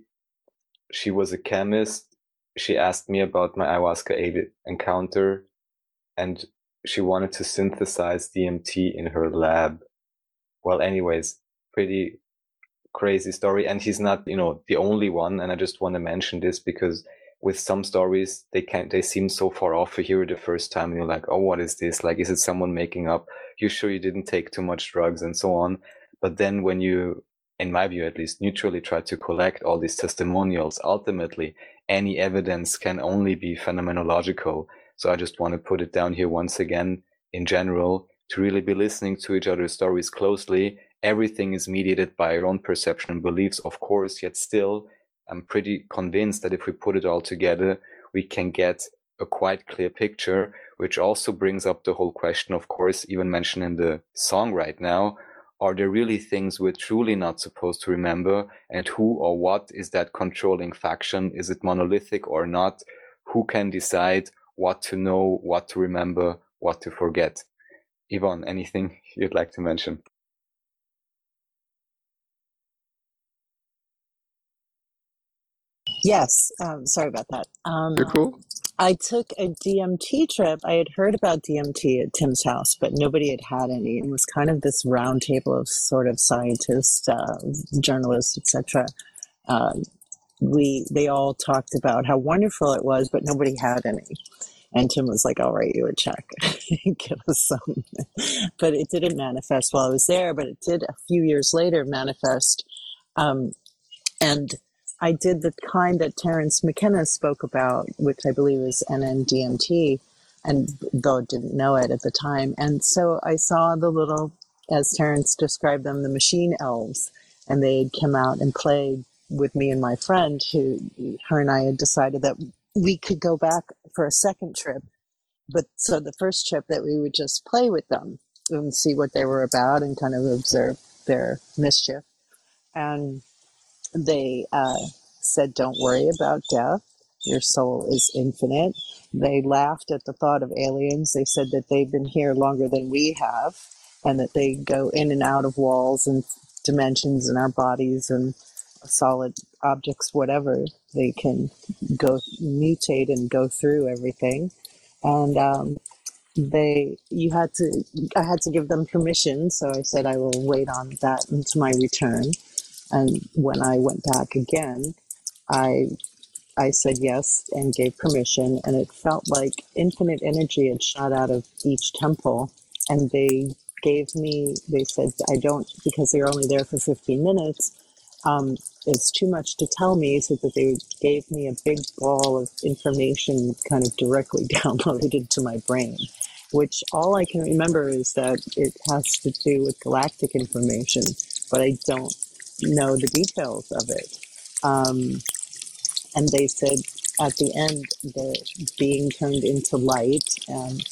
She was a chemist. She asked me about my ayahuasca encounter, and she wanted to synthesize DMT in her lab. Well, anyways, pretty crazy story. And he's not, you know, the only one. And I just want to mention this because with some stories, they can't, they seem so far off. You hear it the first time and you're like, oh, what is this? Like, is it someone making up? You sure you didn't take too much drugs and so on? But then when you, in my view at least, neutrally try to collect all these testimonials, ultimately any evidence can only be phenomenological. So I just want to put it down here once again in general to really be listening to each other's stories closely. Everything is mediated by our own perception and beliefs, of course, yet still, I'm pretty convinced that if we put it all together, we can get a quite clear picture, which also brings up the whole question, of course, even mentioned in the song right now. Are there really things we're truly not supposed to remember? And who or what is that controlling faction? Is it monolithic or not? Who can decide what to know, what to remember, what to forget? Yvonne, anything you'd like to mention? Yes. Um, sorry about that. Um, You're cool. I took a DMT trip. I had heard about DMT at Tim's house, but nobody had had any. It was kind of this round table of sort of scientists, uh, journalists, etc. Um, we they all talked about how wonderful it was, but nobody had any. And Tim was like, "I'll write you a check, (laughs) get us some." but it didn't manifest while I was there. But it did a few years later manifest. Um, and I did the kind that Terence McKenna spoke about, which I believe is NNDMT, and though didn't know it at the time. And so I saw the little, as Terence described them, the machine elves, and they'd come out and play with me and my friend, who her and I had decided that we could go back for a second trip. But so the first trip that we would just play with them and see what they were about and kind of observe their mischief. And they uh, said, Don't worry about death. Your soul is infinite. They laughed at the thought of aliens. They said that they've been here longer than we have and that they go in and out of walls and dimensions in our bodies and solid objects, whatever. They can go mutate and go through everything. And um, they, you had to, I had to give them permission. So I said, I will wait on that until my return. And when I went back again, I I said yes and gave permission, and it felt like infinite energy had shot out of each temple. And they gave me, they said, I don't, because they were only there for 15 minutes, um, it's too much to tell me, so that they gave me a big ball of information kind of directly (laughs) downloaded into my brain. Which all I can remember is that it has to do with galactic information, but I don't know the details of it. Um, and they said at the end the being turned into light and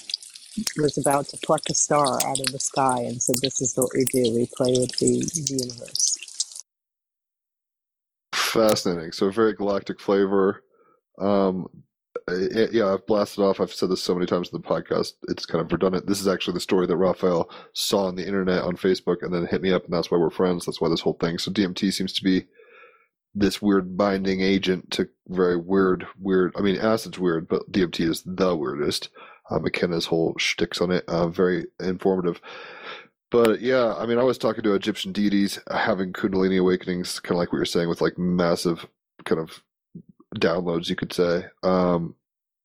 was about to pluck a star out of the sky and said, "This is what we do. We play with the universe." Fascinating. So very galactic flavor. Um, eh, yeah, I've blasted off. I've said this so many times in the podcast. It's kind of redundant. This is actually the story that Raphael saw on the internet on Facebook and then hit me up, and that's why we're friends. That's why this whole thing. So DMT seems to be this weird binding agent to very weird, weird. I mean, acid's weird, but DMT is the weirdest. Uh, McKenna's whole shticks on it, uh, very informative. But yeah, I mean, I was talking to Egyptian deities having Kundalini awakenings, kind of like what you're saying, with like massive kind of downloads, you could say. Um,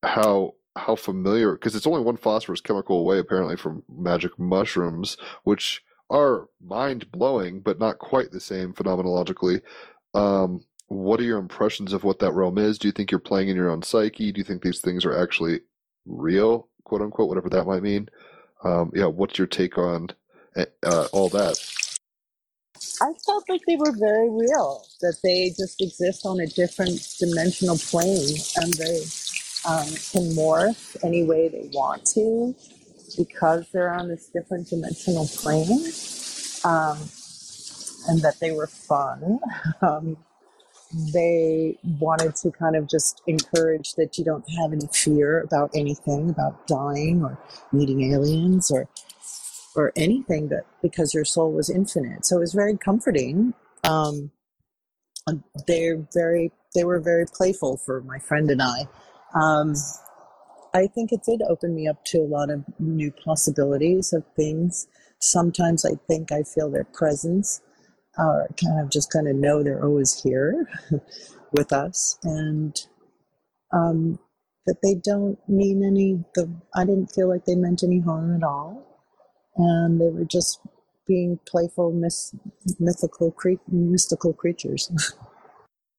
how how familiar? Because it's only one phosphorus chemical away, apparently, from magic mushrooms, which are mind blowing, but not quite the same phenomenologically. Um, what are your impressions of what that realm is? Do you think you're playing in your own psyche? Do you think these things are actually real, quote unquote, whatever that might mean? Um, yeah, what's your take on uh, all that? I felt like they were very real, that they just exist on a different dimensional plane and they um, can morph any way they want to because they're on this different dimensional plane. Um, and that they were fun. (laughs) Um, they wanted to kind of just encourage that you don't have any fear about anything, about dying or meeting aliens or or anything that because your soul was infinite. So it was very comforting. Um, they're very they were very playful for my friend and I. Um, I think it did open me up to a lot of new possibilities of things. Sometimes I think I feel their presence, uh, kind of just kind of know they're always here (laughs) with us, and um, that they don't mean any. The I didn't feel like they meant any harm at all and they were just being playful, mythical, cre- mystical creatures. (laughs)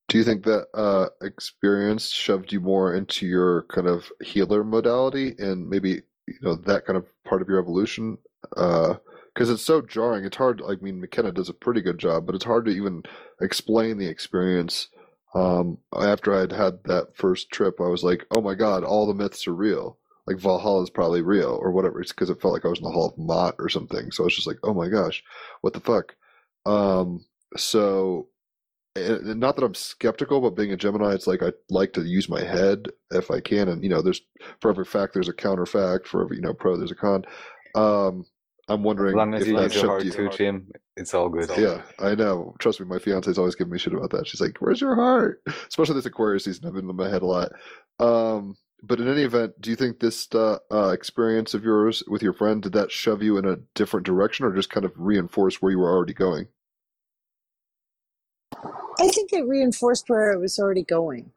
Do you think that uh, experience shoved you more into your kind of healer modality, and maybe you know that kind of part of your evolution? Because uh, it's so jarring. It's hard. I mean, McKenna does a pretty good job, but it's hard to even explain the experience. Um, after I'd had that first trip, I was like, "Oh my god, all the myths are real." Like Valhalla is probably real or whatever. It's because it felt like I was in the Hall of Maat or something. So it's just like, oh my gosh, what the fuck? Um, so and not that I'm skeptical, but being a Gemini, it's like I like to use my head if I can. And you know, there's for every fact there's a counter fact. For every you know pro there's a con. Um, I'm wondering as long as if you use your heart shoved too, you. Jim, it's all good. Yeah, I know. Trust me, my fiance's always giving me shit about that. She's like, "Where's your heart?" (laughs) Especially this Aquarius season, I've been in my head a lot. Um, but in any event, do you think this uh, uh, experience of yours with your friend did that shove you in a different direction, or just kind of reinforce where you were already going? I think it reinforced where I was already going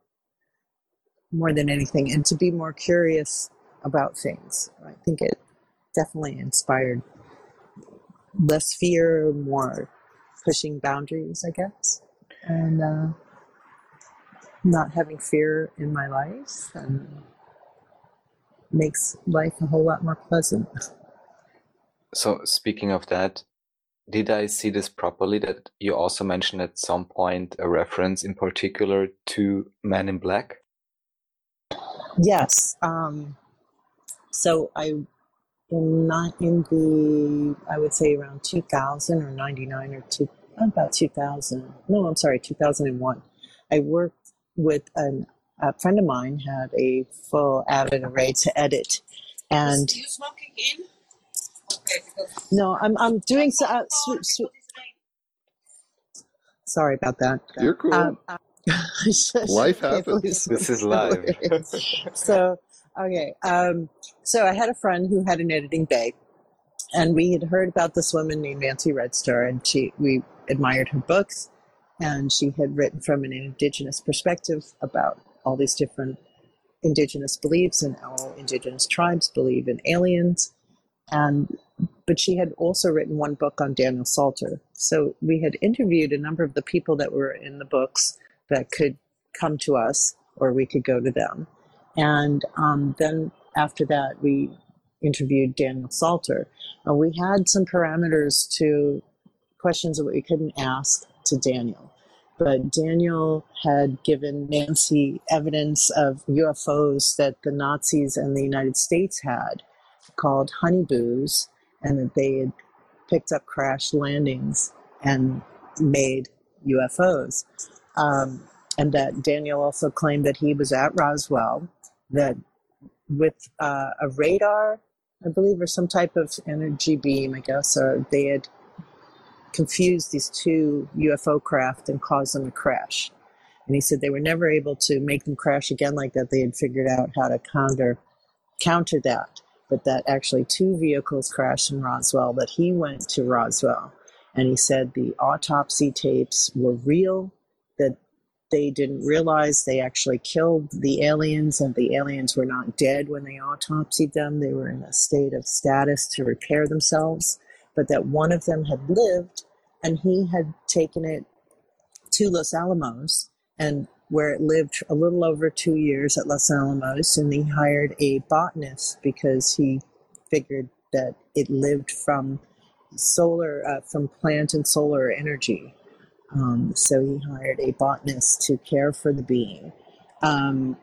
more than anything, and to be more curious about things. I think it definitely inspired less fear, more pushing boundaries, I guess, and uh, not having fear in my life and makes life a whole lot more pleasant. So speaking of that, did I see this properly? That you also mentioned at some point a reference in particular to Men in Black. Yes. Um, so I, in not in the, I would say around 2000 or 99 or two, about 2000. No, I'm sorry, 2001. I worked with an, a friend of mine had a full avid array to edit, and you smoking in? Okay, because no, I'm I'm doing so. Uh, sw- sw- sorry about that. You're cool. Um, (laughs) Life happens. This is live. so okay, um, so I had a friend who had an editing bay, and we had heard about this woman named Nancy Red Star, and she we admired her books, and she had written from an indigenous perspective about all these different indigenous beliefs and all indigenous tribes believe in aliens and but she had also written one book on Daniel Salter. So we had interviewed a number of the people that were in the books that could come to us or we could go to them. And um, then after that, we interviewed Daniel Salter. We had some parameters to questions that we couldn't ask to Daniel. But Daniel had given Nancy evidence of UFOs that the Nazis and the United States had called Haunebus, and that they had picked up crash landings and made UFOs. Um, and that Daniel also claimed that he was at Roswell, that with uh, a radar, I believe, or some type of energy beam, I guess, or they had confused these two UFO craft and caused them to crash. And he said they were never able to make them crash again like that. They had figured out how to counter counter that, but that actually two vehicles crashed in Roswell. That he went to Roswell, and he said the autopsy tapes were real. That they didn't realize they actually killed the aliens and the aliens were not dead when they autopsied them. They were in a state of status to repair themselves, but that one of them had lived and he had taken it to Los Alamos and where it lived a little over two years at Los Alamos. And he hired a botanist because he figured that it lived from solar, uh, from plant and solar energy. Um, so he hired a botanist to care for the being. Um,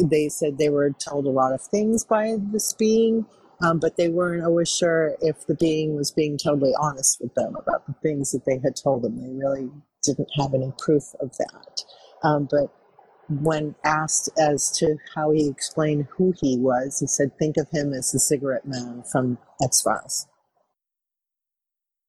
they said they were told a lot of things by this being, um, but they weren't always sure if the being was being totally honest with them about the things that they had told them. They really didn't have any proof of that. Um, but when asked as to how he explained who he was, he said, Think of him as the cigarette man from X Files.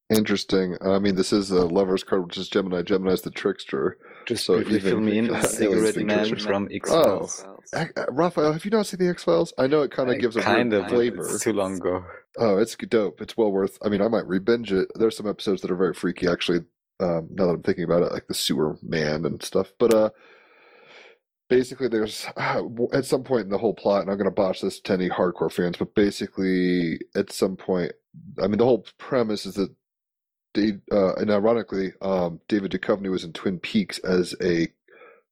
Interesting. I mean, this is a lover's card, which is Gemini. Gemini's the trickster. Just So briefly even fill me in. if- Cigarette Man from X Oh, Files. Ac- uh, Raphael, have you not seen the X Files? I know it kind of gives a kind weird of flavor. It's too long ago. Oh, it's dope. It's well worth. I mean, I might re-binge it. There's some episodes that are very freaky, actually. Um, now that I'm thinking about it, like the sewer man and stuff. But uh, basically, there's uh, at some point in the whole plot, and I'm going to botch this to any hardcore fans, but basically, at some point, I mean, the whole premise is that, they, uh, and ironically, um, David Duchovny was in Twin Peaks as a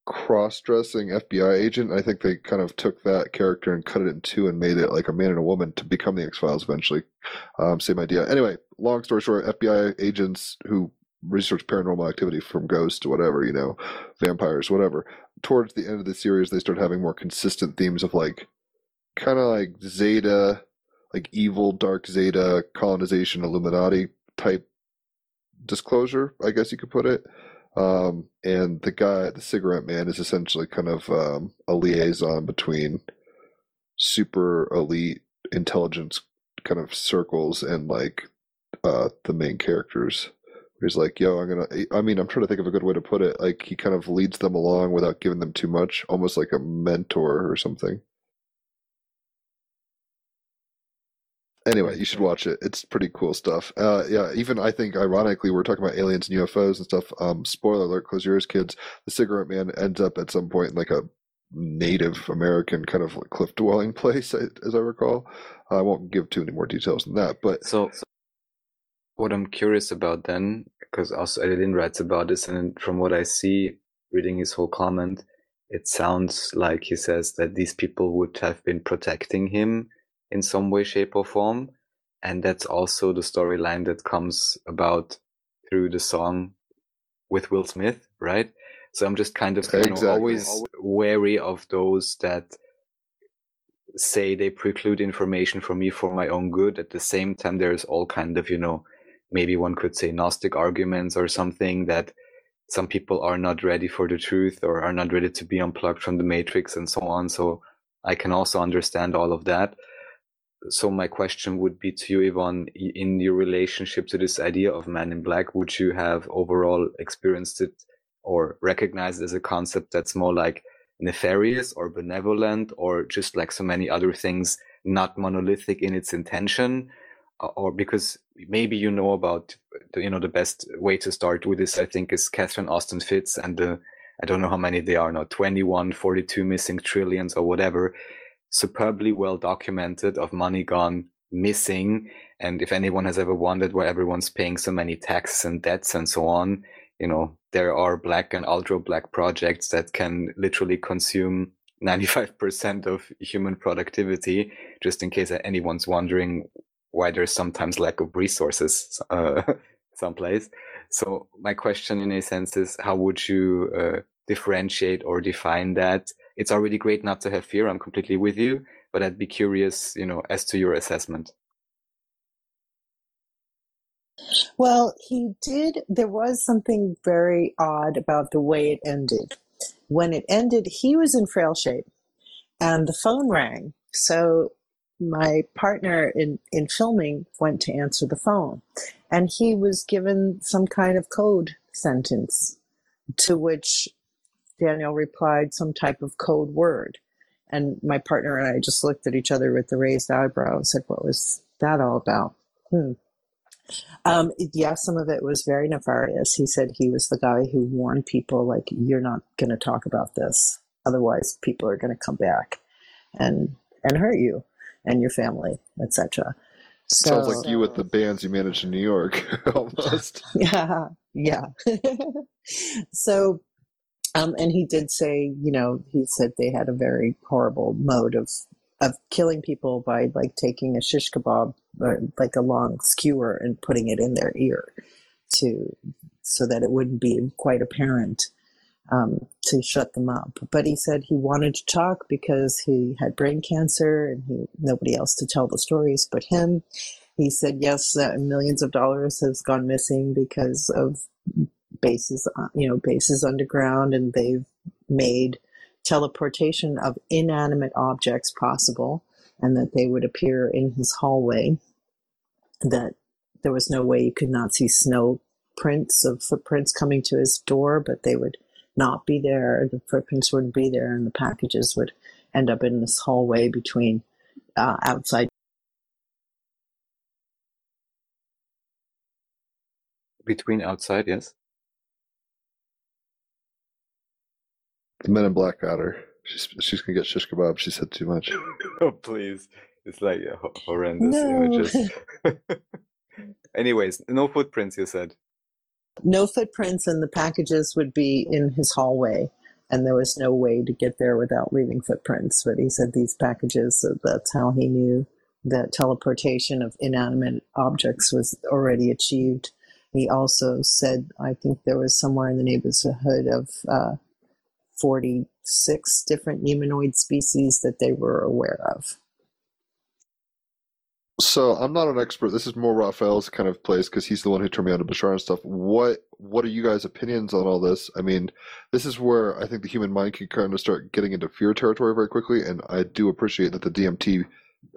cross-dressing FBI agent. I think they kind of took that character and cut it in two and made it like a man and a woman to become the X Files eventually. Um, same idea. Anyway, long story short, FBI agents who research paranormal activity from ghosts to whatever, you know, vampires, whatever. Towards the end of the series, they start having more consistent themes of like kind of like Zeta, like evil, dark Zeta, colonization, Illuminati type disclosure, I guess you could put it. Um, and the guy, the cigarette man, is essentially kind of um, a liaison between super elite intelligence kind of circles and like uh, the main characters. He's like, yo, I'm gonna. I mean, I'm trying to think of a good way to put it. Like, he kind of leads them along without giving them too much, almost like a mentor or something. Anyway, you should watch it. It's pretty cool stuff. Uh, yeah, even I think, ironically, we're talking about aliens and UFOs and stuff. Um, spoiler alert, close your ears, kids. The cigarette man ends up at some point in like a Native American kind of like cliff dwelling (laughs) place, as I recall. I won't give too many more details than that, but So, what I'm curious about then, because also Edin writes about this, and from what I see, reading his whole comment, it sounds like he says that these people would have been protecting him in some way, shape, or form. And that's also the storyline that comes about through the song with Will Smith, right? So I'm just kind of you know, Exactly. always wary of those that say they preclude information from me for my own good. At the same time, there's all kind of, you know, maybe one could say Gnostic arguments or something that some people are not ready for the truth or are not ready to be unplugged from the matrix and so on. So I can also understand all of that. So my question would be to you, Yvonne, in your relationship to this idea of man in black, would you have overall experienced it or recognized it as a concept that's more like nefarious or benevolent or just like so many other things, not monolithic in its intention? Or because maybe you know about, you know, the best way to start with this, I think, is Catherine Austin Fitts and the, I don't know how many they are now, 21, 42 missing trillions or whatever, superbly well documented of money gone missing. And if anyone has ever wondered why everyone's paying so many taxes and debts and so on, you know, there are black and ultra black projects that can literally consume 95% of human productivity, just in case anyone's wondering why there's sometimes lack of resources. (laughs) Uh, someplace. So my question, in a sense, is how would you uh, differentiate or define that? It's already great not to have fear. I'm completely with you, but I'd be curious, you know, as to your assessment. Well, he did. There was something very odd about the way it ended. When it ended, he was in frail shape and the phone rang. So my partner in, in filming went to answer the phone and he was given some kind of code sentence to which Daniel replied some type of code word. And my partner and I just looked at each other with the raised eyebrow and said, What was that all about? Hmm. Um, yeah, some of it was very nefarious. He said he was the guy who warned people, like, you're not going to talk about this. Otherwise, people are going to come back and and hurt you and your family, etc. So, Sounds like you with the bands you manage in New York, (laughs) almost. (laughs) yeah, yeah. (laughs) so, um, and he did say, you know, he said they had a very horrible mode of of killing people by like taking a shish kebab, or like a long skewer, and putting it in their ear to so that it wouldn't be quite apparent um, to shut them up. But he said he wanted to talk because he had brain cancer and he nobody else to tell the stories but him. He said yes, uh, millions of dollars has gone missing because of bases, uh, you know, bases underground, and they've made teleportation of inanimate objects possible, and that they would appear in his hallway. That there was no way you could not see snow prints of footprints coming to his door, but they would not be there. The footprints wouldn't be there, and the packages would end up in this hallway between uh, outside. Between outside, yes. The Men in Black got her. She's she's gonna get shish kebab. She said too much. (laughs) oh, please. It's like uh, horrendous No. images. (laughs) (laughs) Anyways, no footprints, you said. no footprints, and the packages would be in his hallway. And there was no way to get there without leaving footprints. But he said these packages, so that's how he knew that teleportation of inanimate objects was already achieved. He also said, I think there was somewhere in the neighborhood of uh, 46 different humanoid species that they were aware of. So I'm not an expert. This is more Raphael's kind of place because he's the one who turned me on to Bashar and stuff. What What are you guys' opinions on all this? I mean, this is where I think the human mind can kind of start getting into fear territory very quickly, and I do appreciate that the DMT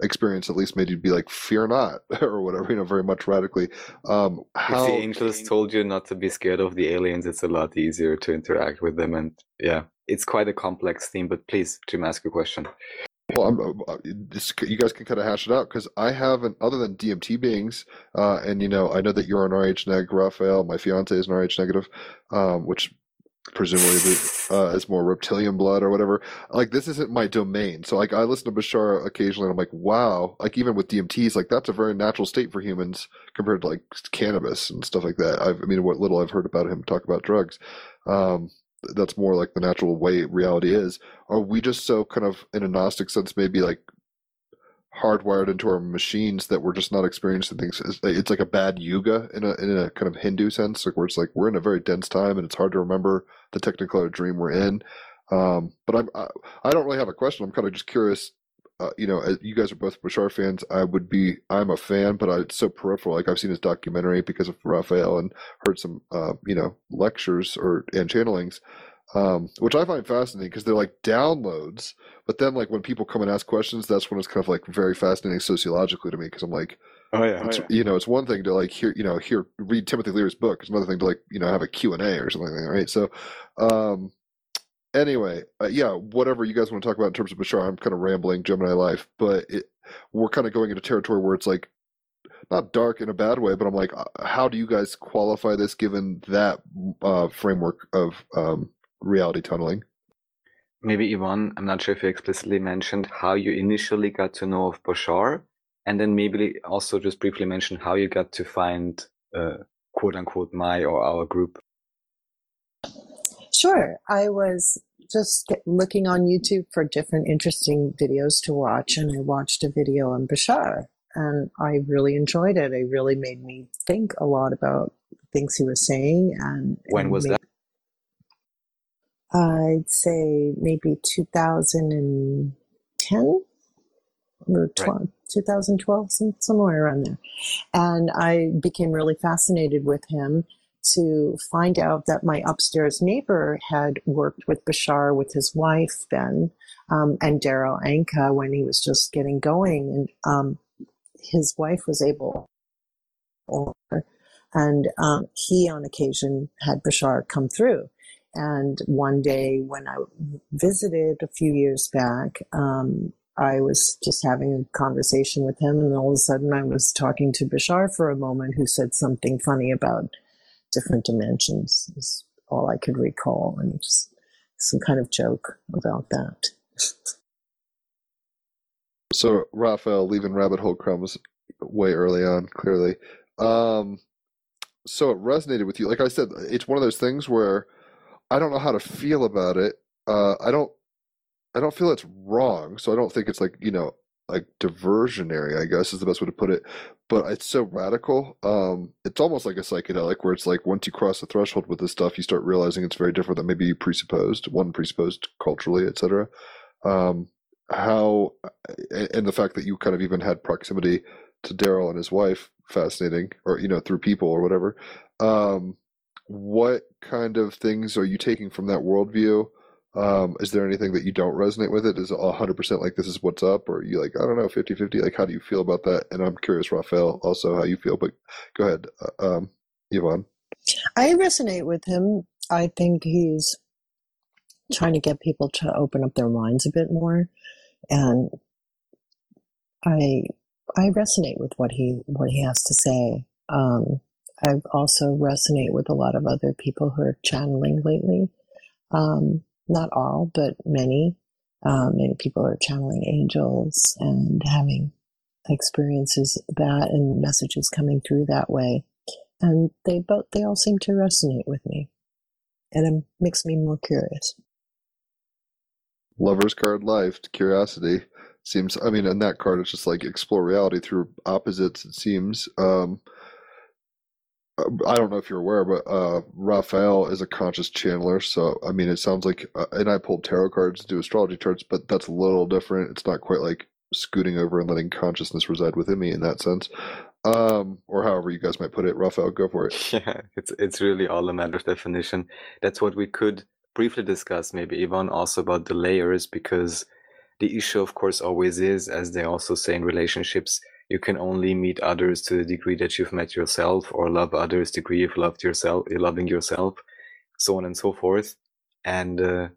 experience at least made you be like, "Fear not," (laughs) or whatever, you know, very much radically. Um, If the angels told you not to be scared of the aliens, it's a lot easier to interact with them. And yeah, it's quite a complex theme, but please, Jim, ask a question. Well, I'm, uh, you guys can kind of hash it out because I haven't, other than DMT beings, uh, and you know, I know that you're an RH neg, Raphael. My fiance is an RH negative, um, which presumably uh, is more reptilian blood or whatever. Like this isn't my domain, so like I listen to Bashar occasionally, and I'm like, wow. Like even with DMTs, like that's a very natural state for humans compared to like cannabis and stuff like that. I've, I mean, what little I've heard about him talk about drugs. Um, that's more like the natural way reality is. Are we just so kind of in a Gnostic sense, maybe like hardwired into our machines that we're just not experiencing things? It's, like a bad yuga in a in a kind of Hindu sense, like where it's like we're in a very dense time and it's hard to remember the Technicolor dream we're in. Um, but I'm I, I don't really have a question. I'm kind of just curious. Uh, you know, you guys are both Bashar fans. I would be. I'm a fan, but I, it's so peripheral. Like I've seen his documentary because of Raphael and heard some, uh, you know, lectures or and channelings, um, which I find fascinating because they're like downloads. But then, like when people come and ask questions, that's when it's kind of like very fascinating sociologically to me because I'm like, Oh, yeah. it's, you know, it's one thing to like hear, you know, hear read Timothy Leary's book. It's another thing to like, you know, have a Q and A or something like that, right? So, um, anyway, uh, yeah, whatever you guys want to talk about in terms of Bashar, I'm kind of rambling Gemini life, but it, we're kind of going into territory where it's like not dark in a bad way, but I'm like, uh, how do you guys qualify this given that uh, framework of um, reality tunneling? Maybe Yvonne, I'm not sure if you explicitly mentioned how you initially got to know of Bashar, and then maybe also just briefly mention how you got to find uh, quote unquote my or our group. Sure. I was just looking on YouTube for different interesting videos to watch, and I watched a video on Bashar. and I really enjoyed it. It really made me think a lot about things he was saying. And When and was made, that? I'd say maybe 2010 or Right. 2012, some, somewhere around there. And I became really fascinated with him to find out that my upstairs neighbor had worked with Bashar with his wife then um, and Darryl Anka when he was just getting going. And um, his wife was able, and um, he on occasion had Bashar come through. And one day when I visited a few years back, um, I was just having a conversation with him, and all of a sudden I was talking to Bashar for a moment, who said something funny about different dimensions, is all I could recall, and just some kind of joke about that. So Raphael leaving rabbit hole crumbs way early on, clearly. Um, so it resonated with you. Like I said, it's one of those things where I don't know how to feel about it. Uh, I don't, I don't feel it's wrong. So I don't think it's like you know, like diversionary. I guess is the best way to put it. But it's so radical. Um, it's almost like a psychedelic, where it's like once you cross the threshold with this stuff, you start realizing it's very different than maybe you presupposed. One presupposed culturally, etc. Um, how and the fact that you kind of even had proximity to Darryl and his wife, fascinating, or you know, through people or whatever. Um, what kind of things are you taking from that worldview? Um, is there anything that you don't resonate with it? Is it 100% like this is what's up? Or are you like, I don't know, 50 50? Like, how do you feel about that? And I'm curious, Raphael, also how you feel, but go ahead, uh, um, Yvonne. I resonate with him. I think he's trying to get people to open up their minds a bit more, and I I resonate with what he what he has to say. Um, I also resonate with a lot of other people who are channeling lately. Um, not all, but many. Um, many people are channeling angels and having experiences that and messages coming through that way. And they both they all seem to resonate with me, and it makes me more curious. Lover's card life, to curiosity seems, I mean, in that card, it's just like explore reality through opposites, it seems. Um, I don't know if you're aware, but uh, Raphael is a conscious channeler. So, I mean, it sounds like, uh, and I pulled tarot cards to do astrology charts, but that's a little different. It's not quite like scooting over and letting consciousness reside within me in that sense. Um, or however you guys might put it. Raphael, go for it. (laughs) Yeah, it's it's really all a matter of definition. That's what we could briefly discuss, maybe Yvonne, also about the layers, because the issue, of course, always is, as they also say in relationships, you can only meet others to the degree that you've met yourself, or love others degree you've loved yourself, loving yourself, so on and so forth. And uh,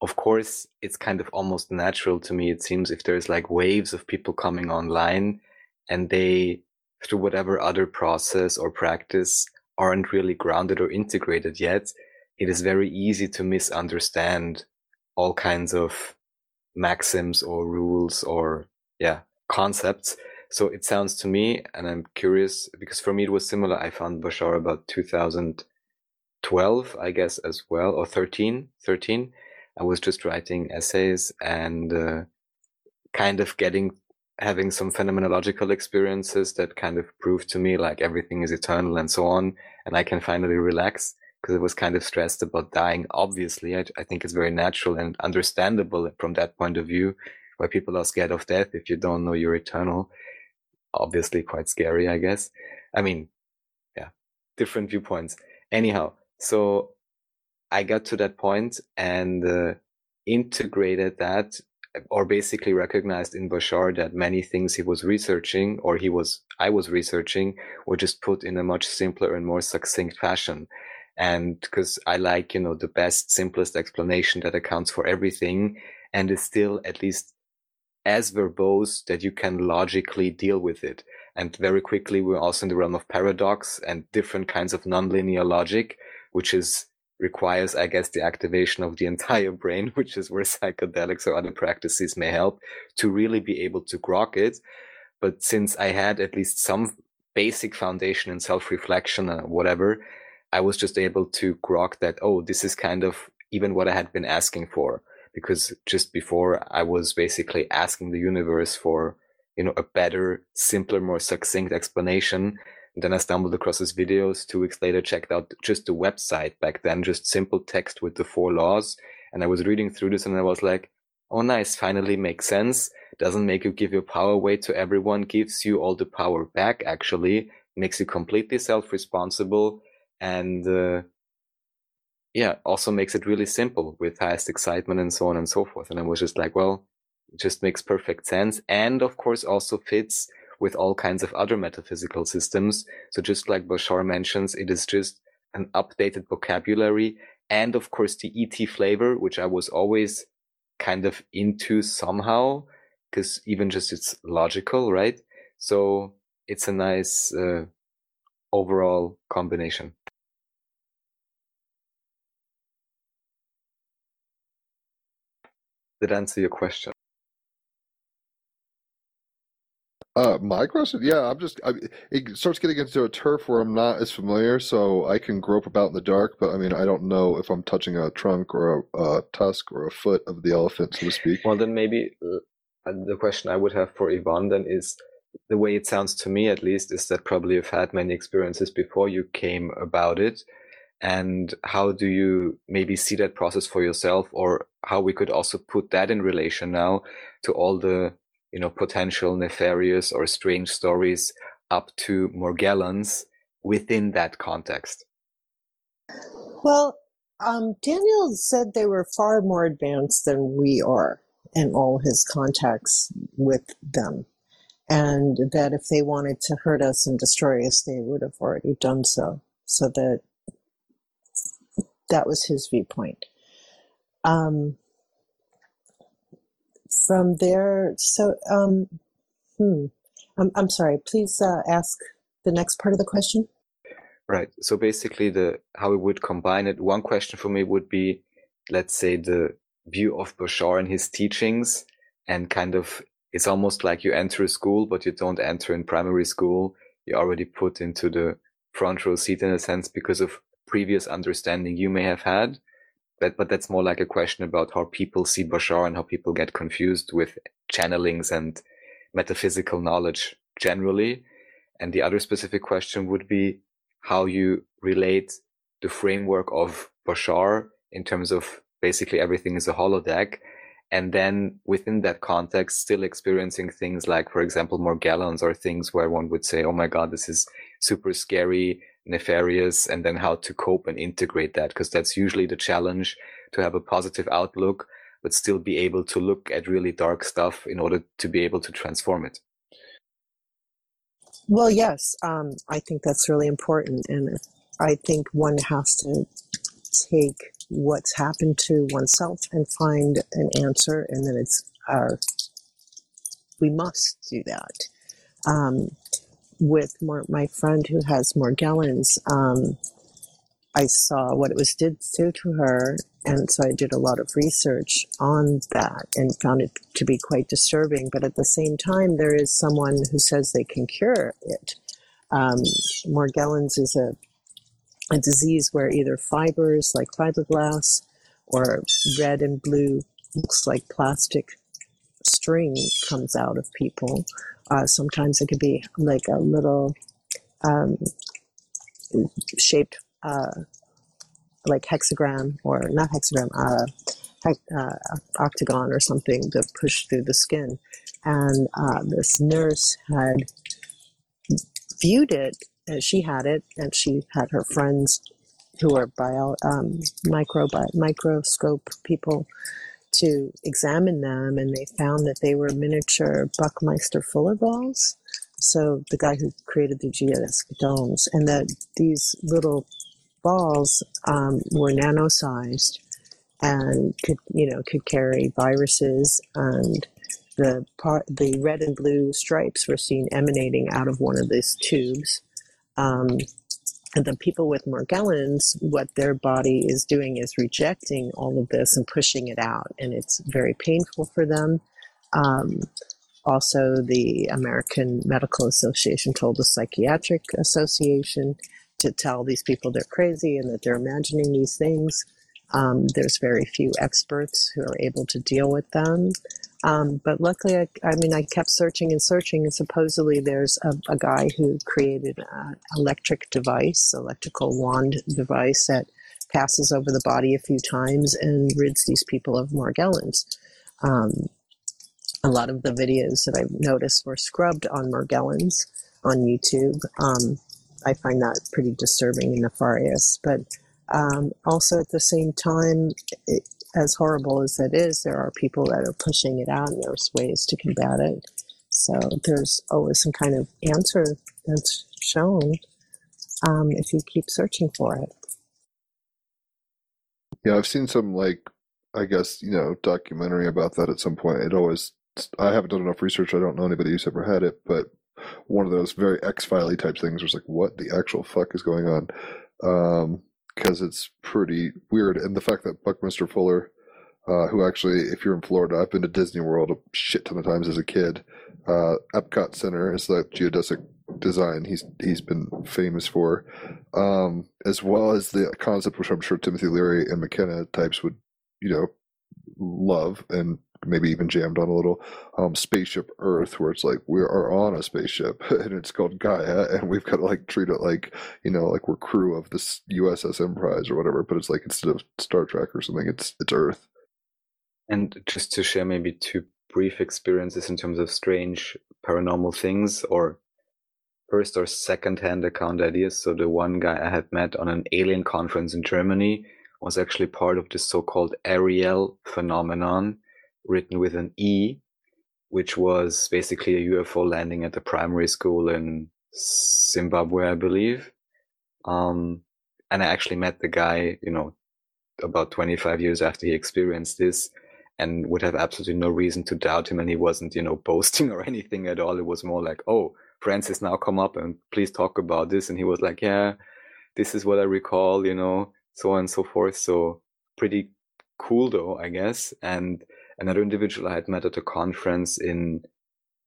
of course, it's kind of almost natural to me. It seems if there's like waves of people coming online, and they, through whatever other process or practice, aren't really grounded or integrated yet, it is very easy to misunderstand all kinds of maxims or rules or yeah concepts so it sounds to me and i'm curious because for me it was similar i found bashar about 2012 i guess as well or 13 13 i was just writing essays and uh, kind of getting having some phenomenological experiences that kind of proved to me like everything is eternal and so on and i can finally relax because I was kind of stressed about dying. Obviously, I, I, think it's very natural and understandable from that point of view why people are scared of death if you don't know you're eternal. Obviously, quite scary, I guess. I mean, yeah, different viewpoints. Anyhow, so I got to that point and uh, integrated that or basically recognized in Bashar that many things he was researching or he was I was researching were just put in a much simpler and more succinct fashion and because I like, you know, the best, simplest explanation that accounts for everything and is still at least as verbose that you can logically deal with it. And very quickly, we're also in the realm of paradox and different kinds of nonlinear logic, which is requires, I guess, the activation of the (laughs) entire brain, which is where psychedelics or other practices may help to really be able to grok it. But since I had at least some basic foundation in self-reflection or whatever, I was just able to grok that, oh, this is kind of even what I had been asking for. Because just before I was basically asking the universe for you know, a better, simpler, more succinct explanation. And then I stumbled across his videos. Two weeks later, checked out just the website back then, just simple text with the four laws. And I was reading through this and I was like, oh, nice, finally makes sense. Doesn't make you give your power away to everyone, gives you all the power back, actually, makes you completely self responsible. And, uh, yeah, also makes it really simple with highest excitement and so on and so forth. And I was just like, well, it just makes perfect sense. And of course, also fits with all kinds of other metaphysical systems. So just like Bashar mentions, it is just an updated vocabulary and of course the ET flavor, which I was always kind of into somehow because even just it's logical, right? So it's a nice uh, overall combination. That answer your question? Uh, my question, yeah, I'm just, I, it starts getting into a turf where I'm not as familiar, so I can grope about in the dark, but I mean, I don't know if I'm touching a trunk or a, a tusk or a foot of the elephant, so to speak. Well, then maybe uh, the question I would have for Yvonne then is the way it sounds to me, at least, is that probably you've had many experiences before you came about it. And how do you maybe see that process for yourself, or how we could also put that in relation now to all the you know, potential nefarious or strange stories up to Morgellons within that context? Well, um, Daniel said they were far more advanced than we are in all his contacts with them. And that if they wanted to hurt us and destroy us, they would have already done so. So that that was his viewpoint. Um, from there, so, um, hmm, I'm, I'm sorry, please uh, ask the next part of the question. Right. So basically, the how we would combine it. One question for me would be, let's say, the view of Bashar and his teachings, and kind of it's almost like you enter a school, but you don't enter in primary school. You're already put into the front row seat in a sense because of previous understanding you may have had but but that's more like a question about how people see Bashar and how people get confused with channelings and metaphysical knowledge generally. And the other specific question would be how you relate the framework of Bashar in terms of basically everything is a holodeck. And then within that context, still experiencing things like, for example, Morgellons or things where one would say, Oh my God, this is super scary nefarious and then how to cope and integrate that because that's usually the challenge to have a positive outlook but still be able to look at really dark stuff in order to be able to transform it. Well yes um, i think that's really important and i think one has to take what's happened to oneself and find an answer and then it's our we must do that. Um, with more, my friend who has Morgellons, um, I saw what it was did do to her, and so I did a lot of research on that and found it to be quite disturbing. But at the same time, there is someone who says they can cure it. Um, Morgellons is a a disease where either fibers like fiberglass or red and blue looks like plastic string comes out of people. Uh, sometimes it could be like a little um, shaped, uh, like hexagram or not hexagram, uh, uh, octagon or something to push through the skin. And uh, this nurse had viewed it, and she had it, and she had her friends who are bio um, micro microscope people to examine them, and they found that they were miniature Buckminster Fuller balls. So the guy who created the geodesic domes, and that these little balls um, were nano-sized and could, you know, could carry viruses, and the part, the red and blue stripes were seen emanating out of one of these tubes. Um, the people with Morgellons, what their body is doing is rejecting all of this and pushing it out, and it's very painful for them. Um, also, the American Medical Association told the Psychiatric Association to tell these people they're crazy and that they're imagining these things. Um, there's very few experts who are able to deal with them. Um, but luckily, I, I, mean, I kept searching and searching, and supposedly there's a, a guy who created an electric device, electrical wand device that passes over the body a few times and rids these people of Morgellons. Um, a lot of the videos that I've noticed were scrubbed on Morgellons on YouTube. Um, I find that pretty disturbing and nefarious. But um, also at the same time, it, as horrible as that is, there are people that are pushing it out and there's ways to combat it. So there's always some kind of answer that's shown um, if you keep searching for it. Yeah, I've seen some like I guess you know documentary about that at some point. It always I haven't done enough research. I don't know anybody who's ever had it, but one of those very X Filey type things was like, what the actual fuck is going on? Um, because it's pretty weird. And the fact that Buckminster Fuller, uh, who actually, if you're in Florida, I've been to Disney World a shit ton of times as a kid. Uh, Epcot Center is that geodesic design he's he's been famous for, um, as well as the concept which I'm sure Timothy Leary and McKenna types would, you know, love and maybe even jammed on a little um, spaceship Earth, where it's like we are on a spaceship (laughs) and it's called Gaia, and we've got to like treat it like you know like we're crew of this USS Enterprise or whatever. But it's like instead of Star Trek or something, it's it's Earth. And just to share maybe two brief experiences in terms of strange paranormal things or first or second hand account ideas. So the one guy I had met on an alien conference in Germany was actually part of this so-called Ariel phenomenon, written with an E, which was basically a UFO landing at the primary school in Zimbabwe, I believe. Um, and I actually met the guy, you know, about 25 years after he experienced this and would have absolutely no reason to doubt him. And he wasn't, you know, (laughs) boasting or anything at all. It was more like, oh, Francis, now come up and please talk about this. And he was like, yeah, this is what I recall, you know, so on and so forth. So pretty cool though, I guess. And another individual I had met at a conference in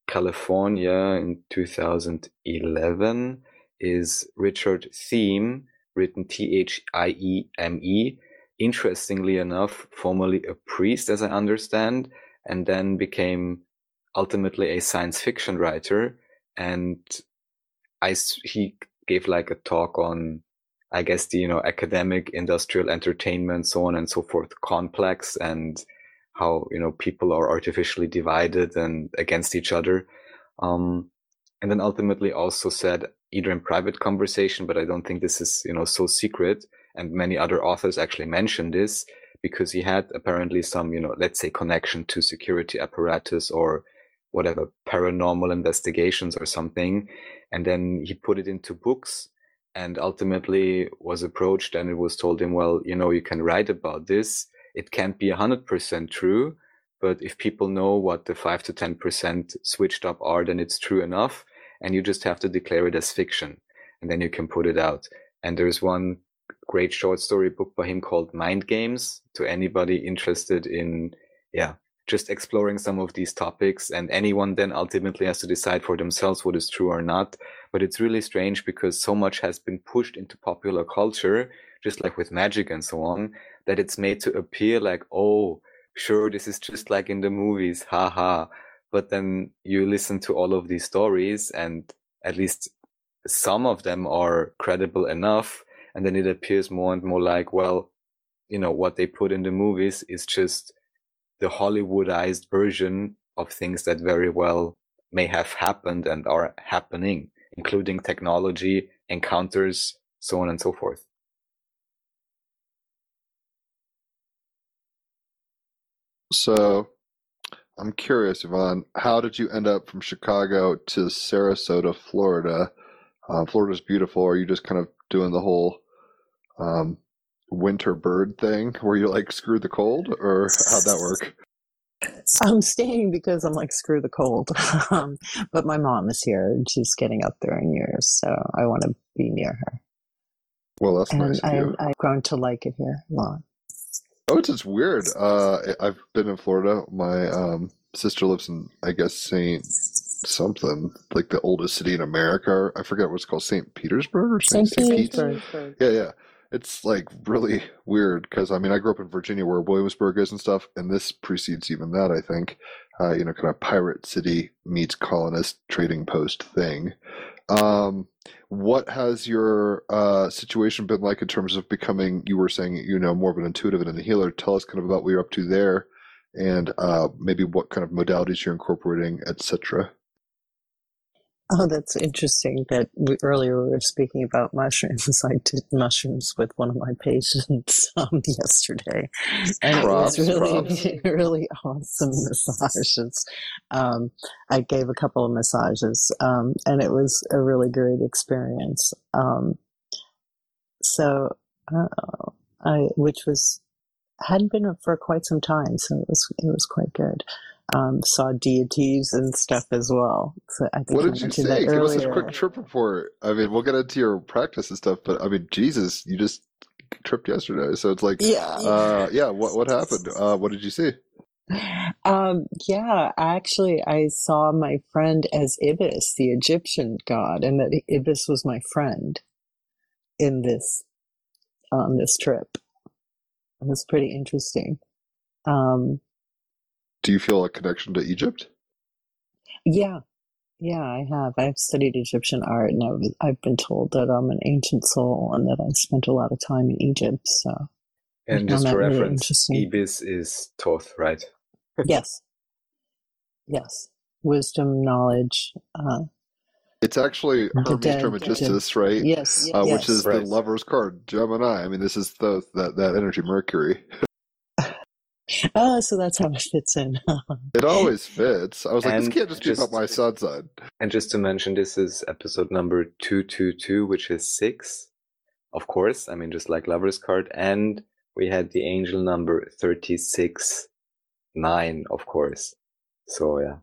California in 2011 is Richard Thieme, written T H I E M E. Interestingly enough, formerly a priest, as I understand, and then became ultimately a science fiction writer. And I, he gave like a talk on I guess the you know academic, industrial, entertainment, so on and so forth, complex, and how you know people are artificially divided and against each other. Um, and then ultimately also said either in private conversation, but I don't think this is you know so secret. And many other authors actually mentioned this because he had apparently some you know let's say connection to security apparatus or whatever paranormal investigations or something, and then he put it into books and ultimately was approached and it was told him, well, you know, you can write about this. It can't be 100% true, but if people know what the 5 to 10% switched up are, then it's true enough. And you just have to declare it as fiction and then you can put it out. And there's one great short story book by him called Mind Games to anybody interested in, yeah, just exploring some of these topics and anyone then ultimately has to decide for themselves what is true or not but it's really strange because so much has been pushed into popular culture just like with magic and so on that it's made to appear like oh sure this is just like in the movies haha but then you listen to all of these stories and at least some of them are credible enough and then it appears more and more like well you know what they put in the movies is just the Hollywoodized version of things that very well may have happened and are happening, including technology, encounters, so on and so forth. So, I'm curious, Yvonne, how did you end up from Chicago to Sarasota, Florida? Uh, Florida's beautiful. Are you just kind of doing the whole um, winter bird thing where you like screw the cold or how'd that work? (laughs) I'm staying because I'm like screw the cold. (laughs) um, but my mom is here and she's getting up there in years, so I want to be near her. Well, that's and nice I. I've grown to like it here a lot. Oh, it's just weird. Uh, I've been in Florida. My um, sister lives in, I guess, Saint something like the oldest city in America. I forget what it's called, Saint Petersburg or Saint, St. Saint Pete. Petersburg. Yeah, yeah. it's like really weird because I mean I grew up in Virginia where Williamsburg is and stuff, and this precedes even that. I think, uh, you know, kind of pirate city meets colonist trading post thing. Um, what has your uh, situation been like in terms of becoming? You were saying you know more of an intuitive and a healer. Tell us kind of about what you're up to there, and uh, maybe what kind of modalities you're incorporating, etc. Oh, that's interesting that we, earlier we were speaking about mushrooms. (laughs) I did mushrooms with one of my patients (laughs) um, yesterday, and it was really, (laughs) really awesome massages. Um, I gave a couple of massages, um, and it was a really great experience. Um, so, uh, I, which was hadn't been for quite some time, so it was it was quite good. Um, saw deities and stuff as well. So I think What did you say? Give us a quick trip report. I mean, we'll get into your practice and stuff, but I mean, Jesus, you just tripped yesterday, so it's like, Yeah. uh, yeah. What what happened? Uh, what did you see? Um, yeah, actually, I saw my friend as Ibis, the Egyptian god, and that Ibis was my friend in this on this trip. It was pretty interesting. Um, Do you feel a connection to Egypt? yeah, yeah, I have. I've studied Egyptian art, and I've I've been told that I'm an ancient soul, and that I spent a lot of time in Egypt. So And just for reference, interesting. Ibis is Thoth, right? (laughs) Yes, yes, wisdom, knowledge. Uh, It's actually The Hermes dead, Trismegistus, right? yes, Uh, yes. Which is the lover's card, Gemini. I mean, this is the that that energy, Mercury. (laughs) Oh, so that's how it fits in. (laughs) It always fits. I was like, this And can't just, be about my sun sign. And just to mention, this is episode number 222, which is six, of course. I mean, just like Lover's card. And we had the angel number 36, nine, of course. So, yeah.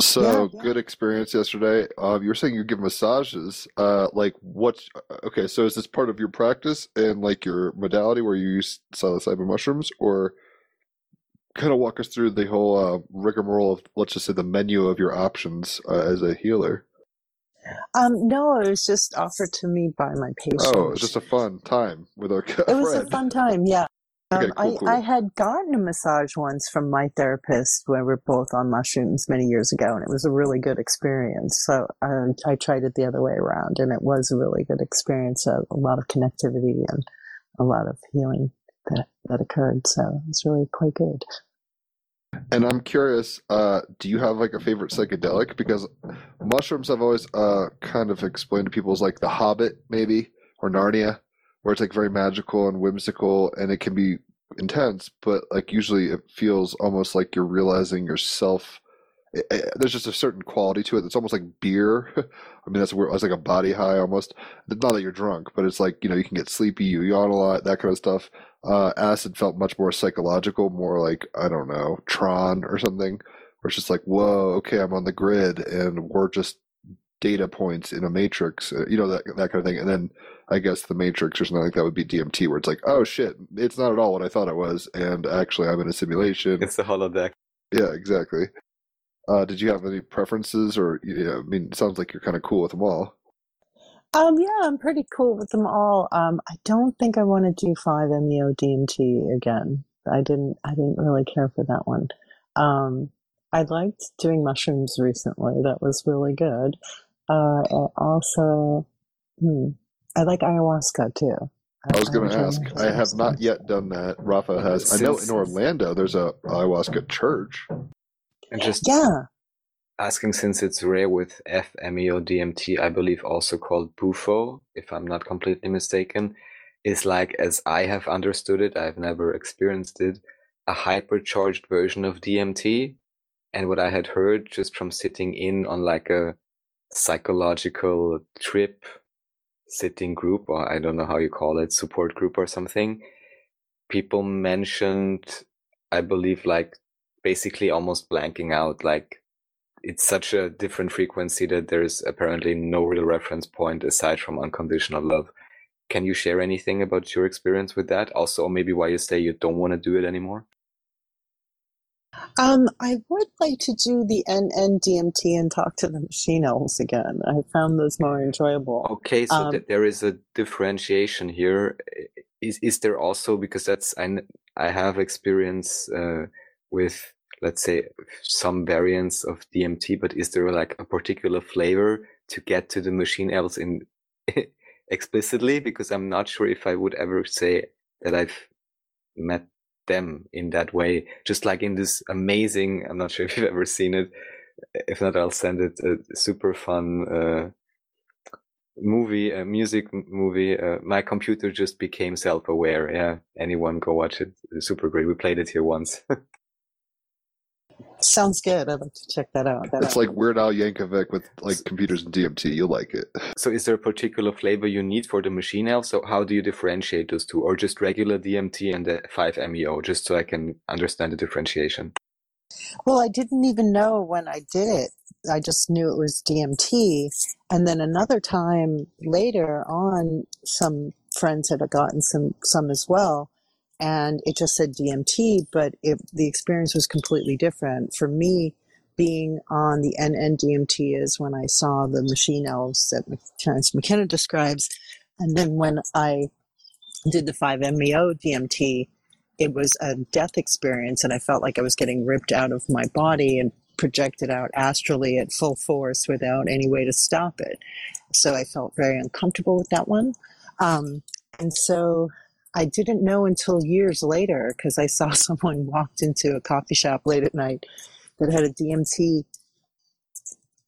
So Yeah, yeah. good experience yesterday. Um, you were saying you give massages. Uh, like what? Okay, so is this part of your practice and like your modality where you use psilocybin mushrooms, or kind of walk us through the whole uh, rigmarole of let's just say the menu of your options uh, as a healer? Um, no, it was just offered to me by my patient. Oh, it was just a fun time with our. (laughs) it was a fun time, yeah. Okay, Um, cool, I, cool. I had gotten a massage once from my therapist when we were both on mushrooms many years ago, and it was a really good experience. So um, I tried it the other way around, and it was a really good experience. A, a lot of connectivity and a lot of healing that, that occurred. So it's really quite good. And I'm curious, uh, do you have like a favorite psychedelic? Because mushrooms I've always uh, kind of explained to people as like The Hobbit, maybe, or Narnia, where it's like very magical and whimsical and it can be intense, but like usually it feels almost like you're realizing yourself. eh, eh, There's just a certain quality to it. It's almost like beer. (laughs) I mean, that's where it's like a body high almost. Not that you're drunk, but it's like, you know, you can get sleepy, you yawn a lot, that kind of stuff. Uh, acid felt much more psychological, more like, I don't know, Tron or something, where it's just like, whoa, okay, I'm on the grid and we're just data points in a matrix, uh, you know, that, that kind of thing. And then I guess the matrix or something like that would be DMT, where it's like, oh shit, it's not at all what I thought it was. And actually, I'm in a simulation. It's the holodeck. Yeah, exactly. Uh, did you have any preferences or, yeah, I mean, it sounds like you're kind of cool with them all. Um, yeah, I'm pretty cool with them all. Um, I don't think I want to do 5-MeO DMT again. I didn't I didn't really care for that one. Um, I liked doing mushrooms recently. That was really good. Uh, and also, hmm, I like ayahuasca too. I was going to ask. I have not yet done that. Rafa has. I know in Orlando there's a ayahuasca church. And just Yeah, asking since it's rare with 5-MeO DMT, I believe also called Bufo, if I'm not completely mistaken, is like, as I have understood it, I've never experienced it, a hypercharged version of DMT. And what I had heard just from sitting in on like a psychological trip, sitting group, or I don't know how you call it, support group or something, people mentioned, I believe, like basically almost blanking out, like it's such a different frequency that there's apparently no real reference point aside from unconditional love. Can you share anything about your experience with that? Also, maybe why you say you don't want to do it anymore? Um, I would like to do the NNDMT and talk to the machine elves again. I found those more enjoyable. Okay, so Um, th- there is a differentiation here. Is is there also because that's I I have experience uh, with let's say some variants of DMT, but is there like a particular flavor to get to the machine elves in (laughs) explicitly? Because I'm not sure if I would ever say that I've met them in that way. Just like in this amazing, I'm not sure (laughs) if you've ever seen it. If not, I'll send it. A super fun. Uh, movie, a music movie. Uh, my computer just became self-aware. Yeah, anyone go watch it. It's super great. We played it here once. (laughs) Sounds good. I'd like to check that out. It's like Weird Al Yankovic with like computers and DMT. You'll like it. so, is there a particular flavor you need for the machine elf? So, how do you differentiate those two, or just regular DMT and the 5-MeO, just so I can understand the differentiation? Well, I didn't even know when I did it. I just knew it was DMT. And then another time later on, some friends had gotten some, some as well. And it just said DMT, but it, the experience was completely different. For me, being on the NNDMT is when I saw the machine elves that Terence McKenna describes. And then when I did the 5-MeO DMT, it was a death experience and I felt like I was getting ripped out of my body and projected out astrally at full force without any way to stop it. So I felt very uncomfortable with that one. Um, and so I didn't know until years later because I saw (laughs) someone walked into a coffee shop late at night that had a DMT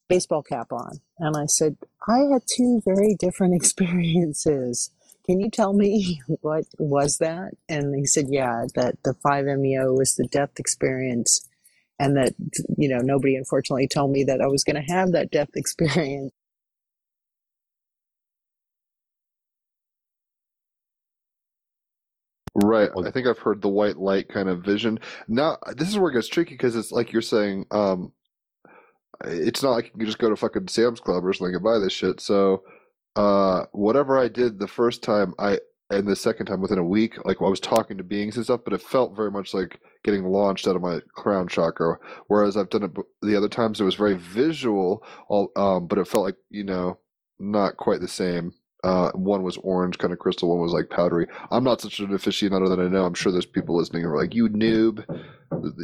baseball cap on. And I said, I had two very different (laughs) experiences. Can you tell me (laughs) what was that? And he said, yeah, that the 5-MeO was the death experience. And that, you know, nobody unfortunately told me that I was going to have that death experience. Right. I think I've heard the white light kind of vision. Now, this is where it gets tricky because it's like you're saying, um, it's not like you can just go to fucking Sam's Club or something and buy this shit. So, uh, whatever I did the first time, I and the second time within a week, like I was talking to beings and stuff, but it felt very much like getting launched out of my crown chakra. Whereas I've done it the other times, it was very visual, all, um, but it felt like you know not quite the same. Uh, one was orange, kind of crystal. One was like powdery. I'm not such an aficionado that I know. I'm sure there's people listening who are like, "You noob,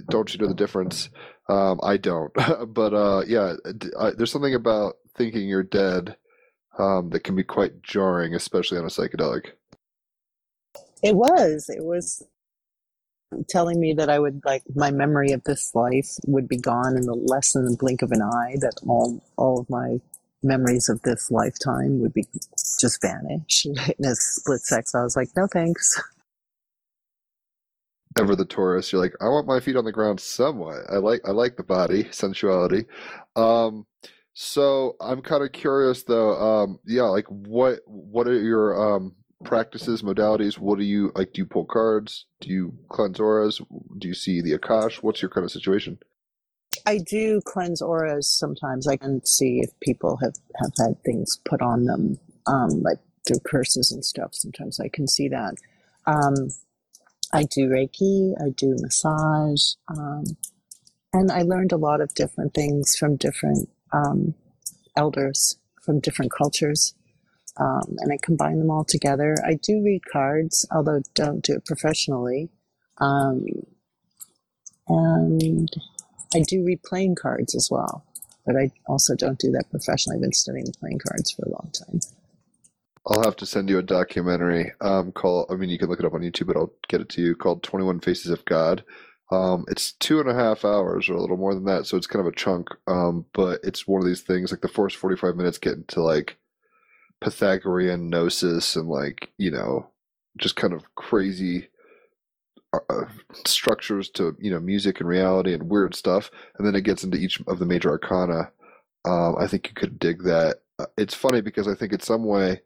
don't you know the difference?" Um, I don't, (laughs) but uh, yeah, I, there's something about thinking you're dead um, that can be quite jarring, especially on a psychedelic. It was, it was telling me that I would like my memory of this life would be gone in the less than the blink of an eye, that all, all of my memories of this lifetime would be just vanish (laughs) in a split sex. I was like, no thanks. Ever the Taurus, you're like, I want my feet on the ground somewhat. I like, I like the body, sensuality. Um, so I'm kind of curious though. Um, yeah, like what, what are your um practices, modalities? What do you like? Do you pull cards? Do you cleanse auras? Do you see the Akash? What's your kind of situation? I do cleanse auras sometimes. I can see if people have, have had things put on them, um, like through curses and stuff. Sometimes I can see that. Um, I do Reiki, I do massage, um, and I learned a lot of different things from different um, elders from different cultures. Um, and I combine them all together. I do read cards, although don't do it professionally. Um, and I do read playing cards as well, but I also don't do that professionally. I've been studying playing cards for a long time. I'll have to send you a documentary um, called, I mean, you can look it up on YouTube, but I'll get it to you, called 21 Faces of God. Um, it's two and a half hours or a little more than that, so it's kind of a chunk. Um, but it's one of these things, like the first 45 minutes get into like Pythagorean gnosis and like, you know, just kind of crazy structures to, you know, music and reality and weird stuff. And then it gets into each of the major arcana. Um, I think you could dig that. Uh, It's funny because I think in some way,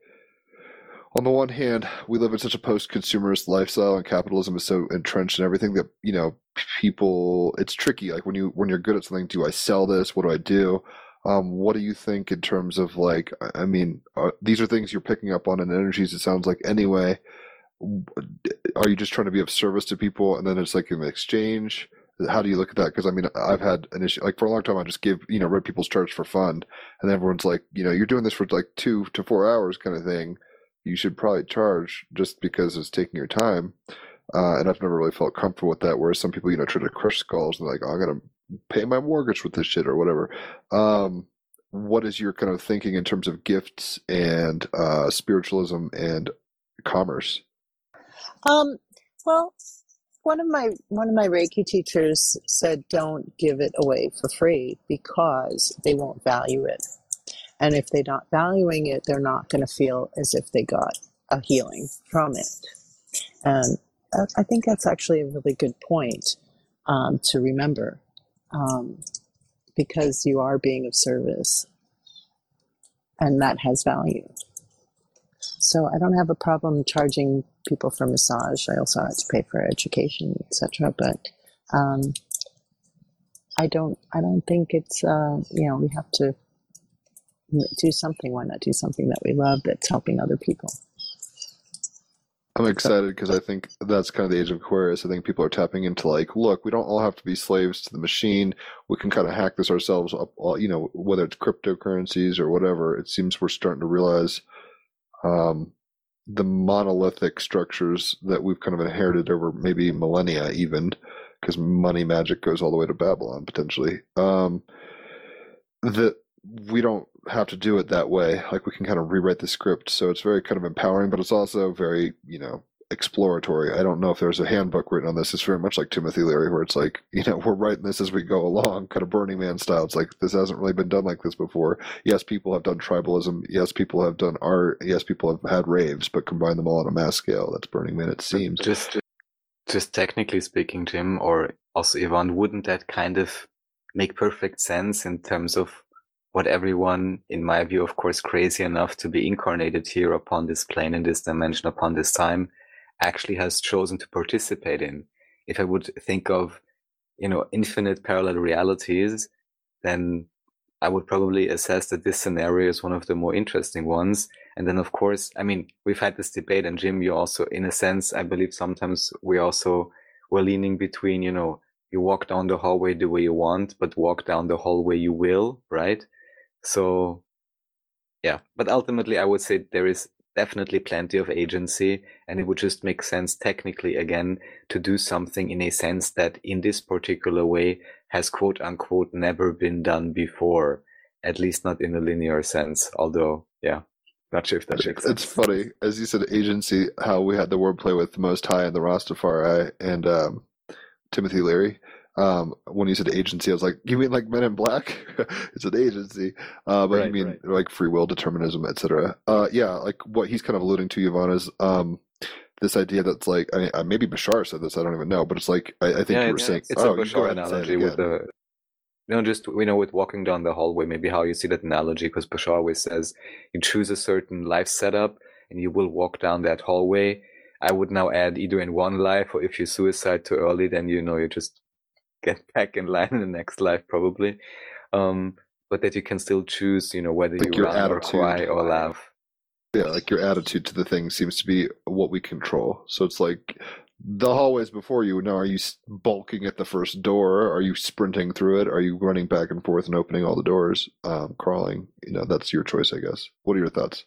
on the one hand, we live in such a post-consumerist lifestyle, and capitalism is so entrenched in everything that you know people. It's tricky. Like when you when you're good at something, do I sell this? What do I do? Um, what do you think in terms of like? I- mean, uh, these are things you're picking up on in energies. It sounds like anyway. Are you just trying to be of service to people, and then it's like an exchange? how do you look at that? Because I mean, I've had an issue. Like for a long time, I just give you know read people's charts for fun, and everyone's like, you know, you're doing this for like two to four hours, kind of thing. You should probably charge just because it's taking your time. Uh, and I've never really felt comfortable with that. Whereas some people, you know, try to crush skulls and like, oh, I'm gonna pay my mortgage with this shit or whatever. Um, what is your kind of thinking in terms of gifts and uh, spiritualism and commerce? Um, well, one of my one of my Reiki teachers said, "Don't give it away for free because they won't value it, and if they're not valuing it, they're not going to feel as if they got a healing from it." And I- think that's actually a really good point um, to remember, um, because you are being of service, and that has value. So I don't have a problem charging people for massage. I also have to pay for education, etc. But um, I don't. I don't think it's. Uh, you know, we have to do something. Why not do something that we love that's helping other people? I'm excited because I think that's kind of the age of Aquarius. I think people are tapping into like, look, we don't all have to be slaves to the machine. We can kind of hack this ourselves up. all- You know, whether it's cryptocurrencies or whatever. It seems we're starting to realize um, the monolithic structures that we've kind of inherited over maybe millennia, even because money magic goes all the way to Babylon potentially. Um, that we don't have to do it that way. Like we can kind of rewrite the script. So it's very kind of empowering, but it's also very, you know, exploratory. I don't know if there's a handbook written on this. It's very much like Timothy Leary, where it's like, you know, (laughs) we're writing this as we go along, kind of Burning Man style. It's like this hasn't really been done like this before. Yes, people have done tribalism. Yes, people have done art. Yes, people have had raves, but combine them all on a mass scale. That's Burning Man, it seems. Just, just technically speaking, Jim, or also Yvonne, wouldn't that kind of make perfect sense in terms of what everyone, in my view, of course, crazy enough to be incarnated here upon this plane, in this dimension, upon this time, actually has chosen to participate in? If I would think of, you know, infinite parallel realities, then I would probably assess that this scenario is one of the more interesting ones. And then, of course, I mean, we've had this debate, and Jim, you also, in a sense, I believe sometimes we also were leaning between, you know, you walk down the hallway the way you want, but walk down the hallway you will, right? So, yeah, but ultimately, I would say there is definitely plenty of agency, and it would just make sense technically again to do something in a sense that in this particular way has quote unquote never been done before, at least not in a linear sense. Although, yeah, not sure if that makes sense. It's funny, as you said, agency. How we had the wordplay with Most High and the Rastafari and um, Timothy Leary. Um, when you said agency, I was like, "You mean like Men in Black?" (laughs) it's an agency, uh, but you mean right. like free will, determinism, etc. Uh, yeah, like what he's kind of alluding to, Yvonne, is um, this idea that's like, I maybe Bashar said this, I don't even know, but it's like, I, I think yeah, you were it's, saying, it's oh, a you Bashar analogy with the, you know, just we know with walking down the hallway, maybe how you see that analogy, because Bashar always says you choose a certain life setup and you will walk down that hallway. I would now add either in one life or if you suicide too early, then you know you just get (laughs) back in line in the next life probably. Um, but that you can still choose, you know, whether Like you run or cry or laugh. Yeah, like your attitude to the thing seems to be what we control. So it's like the hallways before you. Now, are you bulking at the first door? Are you sprinting through it? Are you running back and forth and opening all the doors, um, crawling? You know, that's your choice, I guess. What are your thoughts?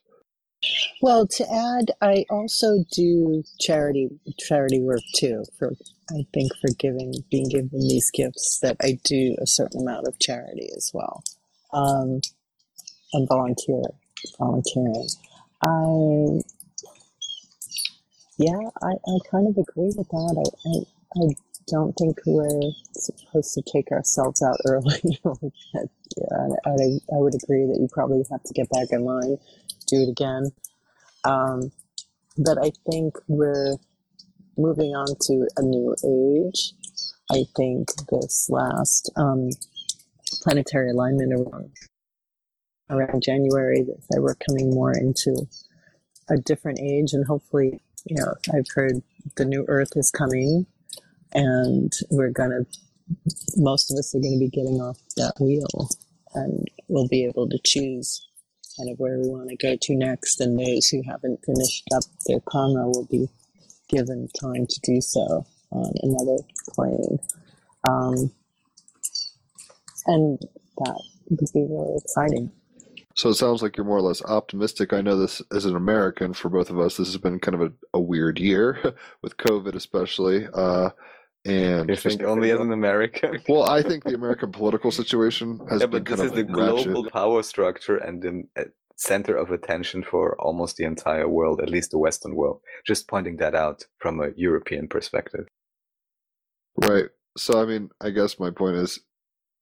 Well, to add, I also do charity charity work too. For I think for giving, being given these gifts, that I do a certain amount of charity as well. Um, and volunteer, volunteering. I, yeah, I, I kind of agree with that. I, I, I don't think we're supposed to take ourselves out (laughs) early. (laughs) yeah, I, I, I would agree that you probably have to get back in line, do it again. Um, but I think we're moving on to a new age. I think this last um, planetary alignment around, around January, that we're coming more into a different age, and hopefully, you know, I've heard the new Earth is coming, and we're gonna, most of us are gonna be getting off that wheel, and we'll be able to choose kind of where we want to go to next, and those who haven't finished up their karma will be given time to do so on another plane. Um, and that would be really exciting. So it sounds like you're more or less optimistic. I know this as an American for both of us. This has been kind of a, a weird year (laughs) with COVID, especially. Uh, and You think only as an American? (laughs) well, I think the American political situation has yeah, been but this kind is of the ratchet. global power structure and the uh, center of attention for almost the entire world, at least the Western world. Just pointing that out from a European perspective. Right. So, I mean, I guess my point is,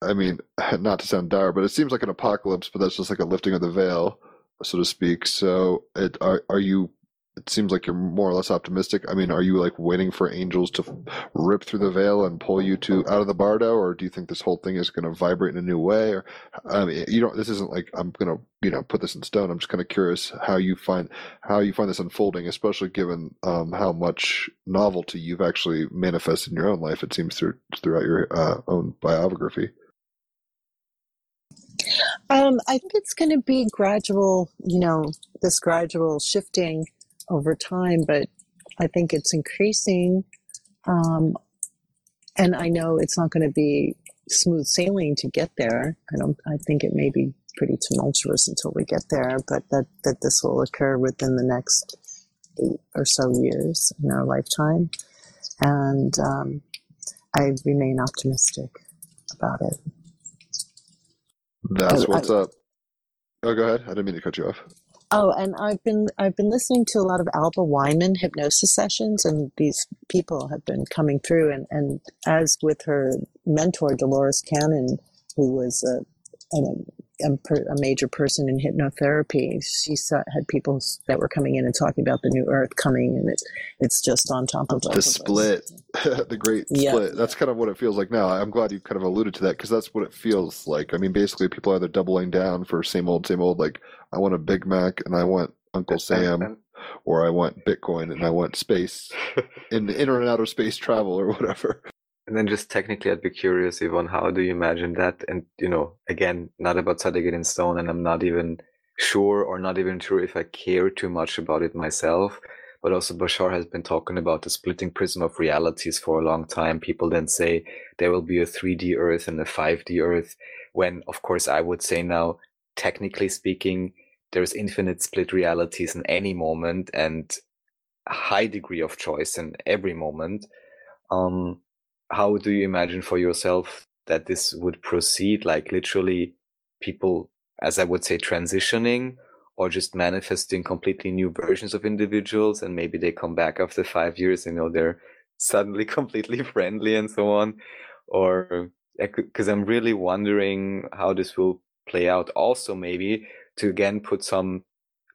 I mean, (laughs) not to sound dire, but it seems like an apocalypse, but that's just like a lifting of the veil, so to speak. So, it are are you? It seems like you're more or less optimistic. I mean, are you like waiting for angels to rip through the veil and pull you to out of the bardo, or do you think this whole thing is going to vibrate in a new way? Or, I mean, you don't. This isn't like I'm going to, you know, put this in stone. I'm just kind of curious how you find how you find this unfolding, especially given um, how much novelty you've actually manifested in your own life. It seems through throughout your uh, own biography. Um, I think it's going to be gradual, you know, this gradual shifting over time, but I think it's increasing. Um, and I know it's not going to be smooth sailing to get there. I don't, I think it may be pretty tumultuous until we get there, but that, that this will occur within the next eight or so years in our lifetime. And, um, I remain optimistic about it. That's I- what's up. Oh, go ahead. I didn't mean to cut you off. Oh, and I've been I've been listening to a lot of Alba Weinman hypnosis sessions, and these people have been coming through. And, and as with her mentor Dolores Cannon, who was a a, a, per- a major person in hypnotherapy, she saw, had people that were coming in and talking about the new Earth coming, and it's it's just on top of both The us. split, (laughs) the great Yeah. split. That's kind of what it feels like now. I'm glad you kind of alluded to that because that's what it feels like. I mean, basically, people are either doubling down for same old, same old. Like, I want a Big Mac and I want Uncle Sam, or I want Bitcoin and I want space (laughs) in the inner and outer space travel or whatever. And then just technically, I'd be curious, Yvonne, how do you imagine that? And, you know, again, not about it in stone, and I'm not even sure or not even sure if I care too much about it myself. But also, Bashar has been talking about the splitting prism of realities for a long time. People then say there will be a 3D Earth and a 5D Earth, when, of course, I would say now, technically speaking, there's infinite split realities in any moment and a high degree of choice in every moment. Um, how do you imagine for yourself that this would proceed? Like literally people, as I would say, transitioning or just manifesting completely new versions of individuals and maybe they come back after five years, you know, they're (laughs) suddenly completely (laughs) friendly and so on. Or because I'm really wondering how this will play out. Also, maybe to again put some,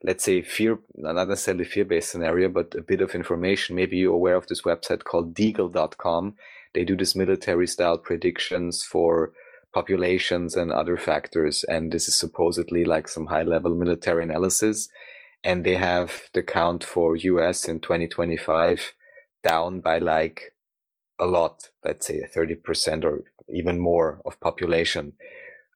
let's say, fear, not necessarily fear based scenario, but a bit of information. Maybe you're aware of this website called deagel.com they do this military style predictions for populations and other factors and this is supposedly like some high level military analysis and they have the count for us in 2025 down by like a lot let's say 30% or even more of population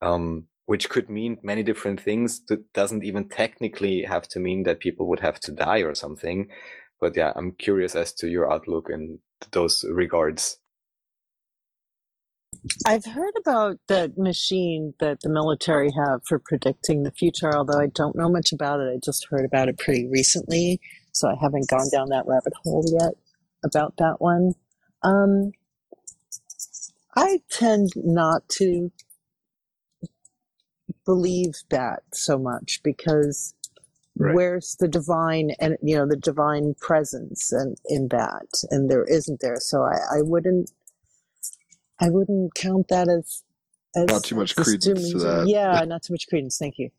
um, which could mean many different things. That doesn't even technically have to mean that people would have to die or something but yeah i'm curious as to your outlook in those regards I've heard about that machine that the military have for predicting the future, although I don't know much about it. I just heard about it pretty recently, so I haven't gone down that rabbit hole yet about that one. Um, I tend not to believe that so much because Right. where's the divine and you know the divine presence and in that and there isn't there so I, I wouldn't I wouldn't count that as, as Not too much credence to that. Yeah, (laughs) not too much credence. Thank you.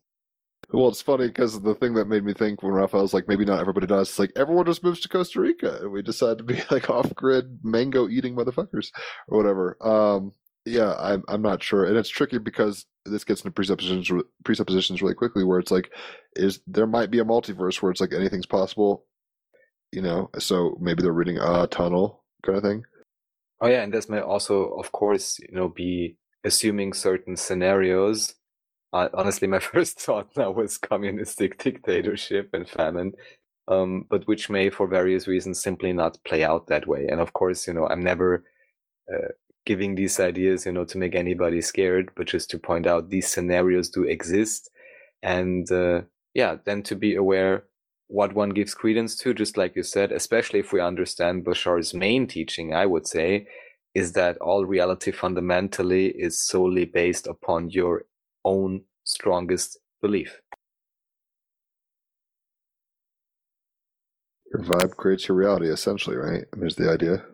Well, it's funny because the thing that made me think when Raphael's like, maybe not everybody does, it's like everyone just moves to Costa Rica and we decide to be (laughs) like off grid mango eating motherfuckers or whatever. Um, yeah, I'm, I'm not sure. And it's tricky because this gets into presuppositions, presuppositions really quickly where it's like, is there might be a multiverse where it's like anything's possible, you know? So maybe they're reading a tunnel kind of thing. Oh yeah, and this may also, of course, you know, be assuming certain scenarios. Uh, honestly, my (laughs) first thought now was communistic dictatorship and famine, um, but which may, for various reasons, simply not play out that way. And of course, you know, I'm never uh, giving these ideas, you know, to make anybody scared, but just to point out these scenarios do exist. And uh, yeah, then to be aware what one gives credence to, just like you said, especially if we understand Bashar's main teaching, I would say, is that all reality fundamentally is solely based upon your own strongest belief. Your vibe creates your reality, essentially, right? And there's the idea.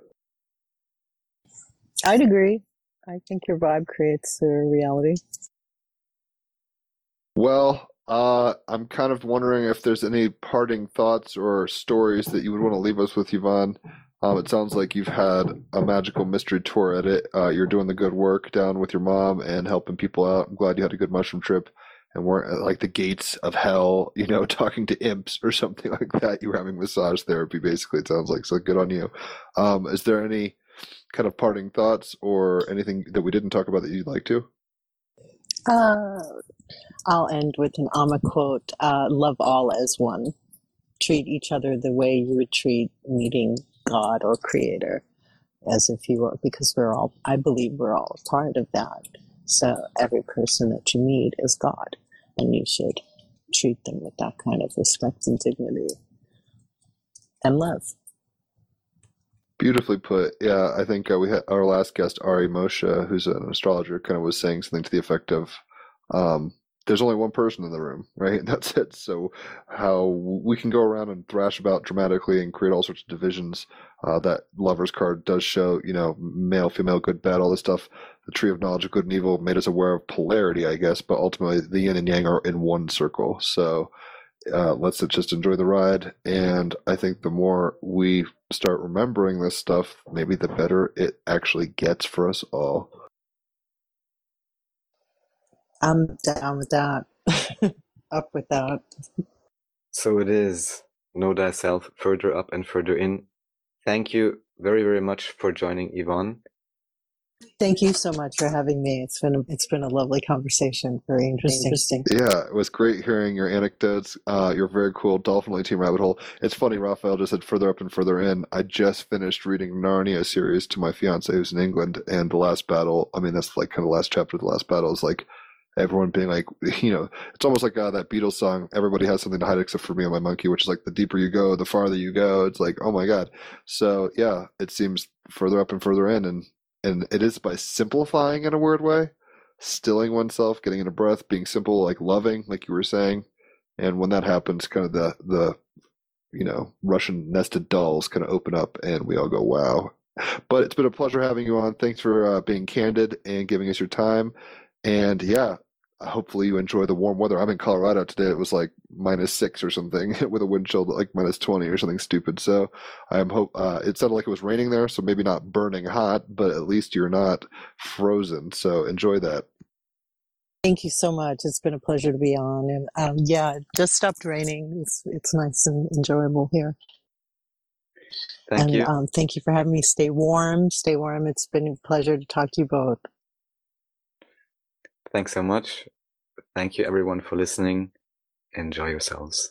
I'd agree. I think your vibe creates a reality. Well, uh, I'm kind of wondering if there's any parting thoughts or stories that you would want to leave us with, Yvonne. Um, it sounds like you've had a magical mystery tour at it. Uh, you're doing the good work down with your mom and helping people out. I'm glad you had a good mushroom trip and weren't at like the gates of hell, you know, (laughs) talking to imps or something (laughs) like that. You were having massage therapy, basically. It sounds like so. Good on you. Um, is there any kind of parting thoughts or anything that we didn't talk about that you'd like to? Uh, I'll end with an Amma quote uh, Love all as one. Treat each other the way you would treat meeting God or Creator, as if you were, because we're all, I believe we're all part of that. So every person that you meet is God, and you should treat them with that kind of respect and dignity and love. Beautifully put. Yeah, I think uh, we had our last guest, Ari Moshe, who's an astrologer, kind of was saying something to the effect of, um, "There's only one person in the room, (laughs) right? That's it." So, how we can go around and thrash about dramatically and create all sorts of divisions. Uh, that lovers card does show, you know, male, female, good, bad, all this stuff. The tree of knowledge of good and evil made us aware of polarity, I guess, but ultimately the yin and yang are in one circle. So, uh, let's just enjoy the ride. And I think the more we start remembering this stuff, maybe the better it actually gets for us all. I'm down with that. Up with that. So it is. Know thyself further up and further in. Thank you very, very much for joining Yvonne. Thank you so much for having me. It's been a, it's been a lovely conversation. Very interesting. interesting. Yeah, it was great hearing your anecdotes. Uh, you're very cool. Dolphin Team Rabbit Hole. It's funny, Raphael just said further up and further in. I just finished reading Narnia series to my fiance who's in England, and the last battle. I mean, that's like kind of the last chapter of the last battle is like everyone being like, (laughs) you know, it's almost like uh, that Beatles song. Everybody has something to hide except for me and my monkey, which is like the deeper you go, the farther you go. It's like, oh my god. So yeah, it seems further up and further in, and and it is by simplifying in a weird way, stilling oneself, getting in a breath, being simple, like loving, like you were saying. And when that happens, kind of the the you know Russian nested dolls kind of open up, and we all go, "Wow!" But it's been a pleasure having you on. Thanks for uh, being candid and giving us your time. And yeah, hopefully you enjoy the warm weather. I'm in Colorado today. It was like minus six or something (laughs) with a wind chill like minus 20 or something stupid. So I'm hope, uh, it sounded like it was raining there. So maybe not burning hot, but at least you're not frozen. So enjoy that. Thank you so much. It's been a pleasure to be on. And um, yeah, it just stopped raining. It's, it's nice and enjoyable here. Thank and you. Um, thank you for having me. Stay warm. Stay warm. It's been a pleasure to talk to you both. Thanks so much. Thank you everyone for listening. Enjoy yourselves.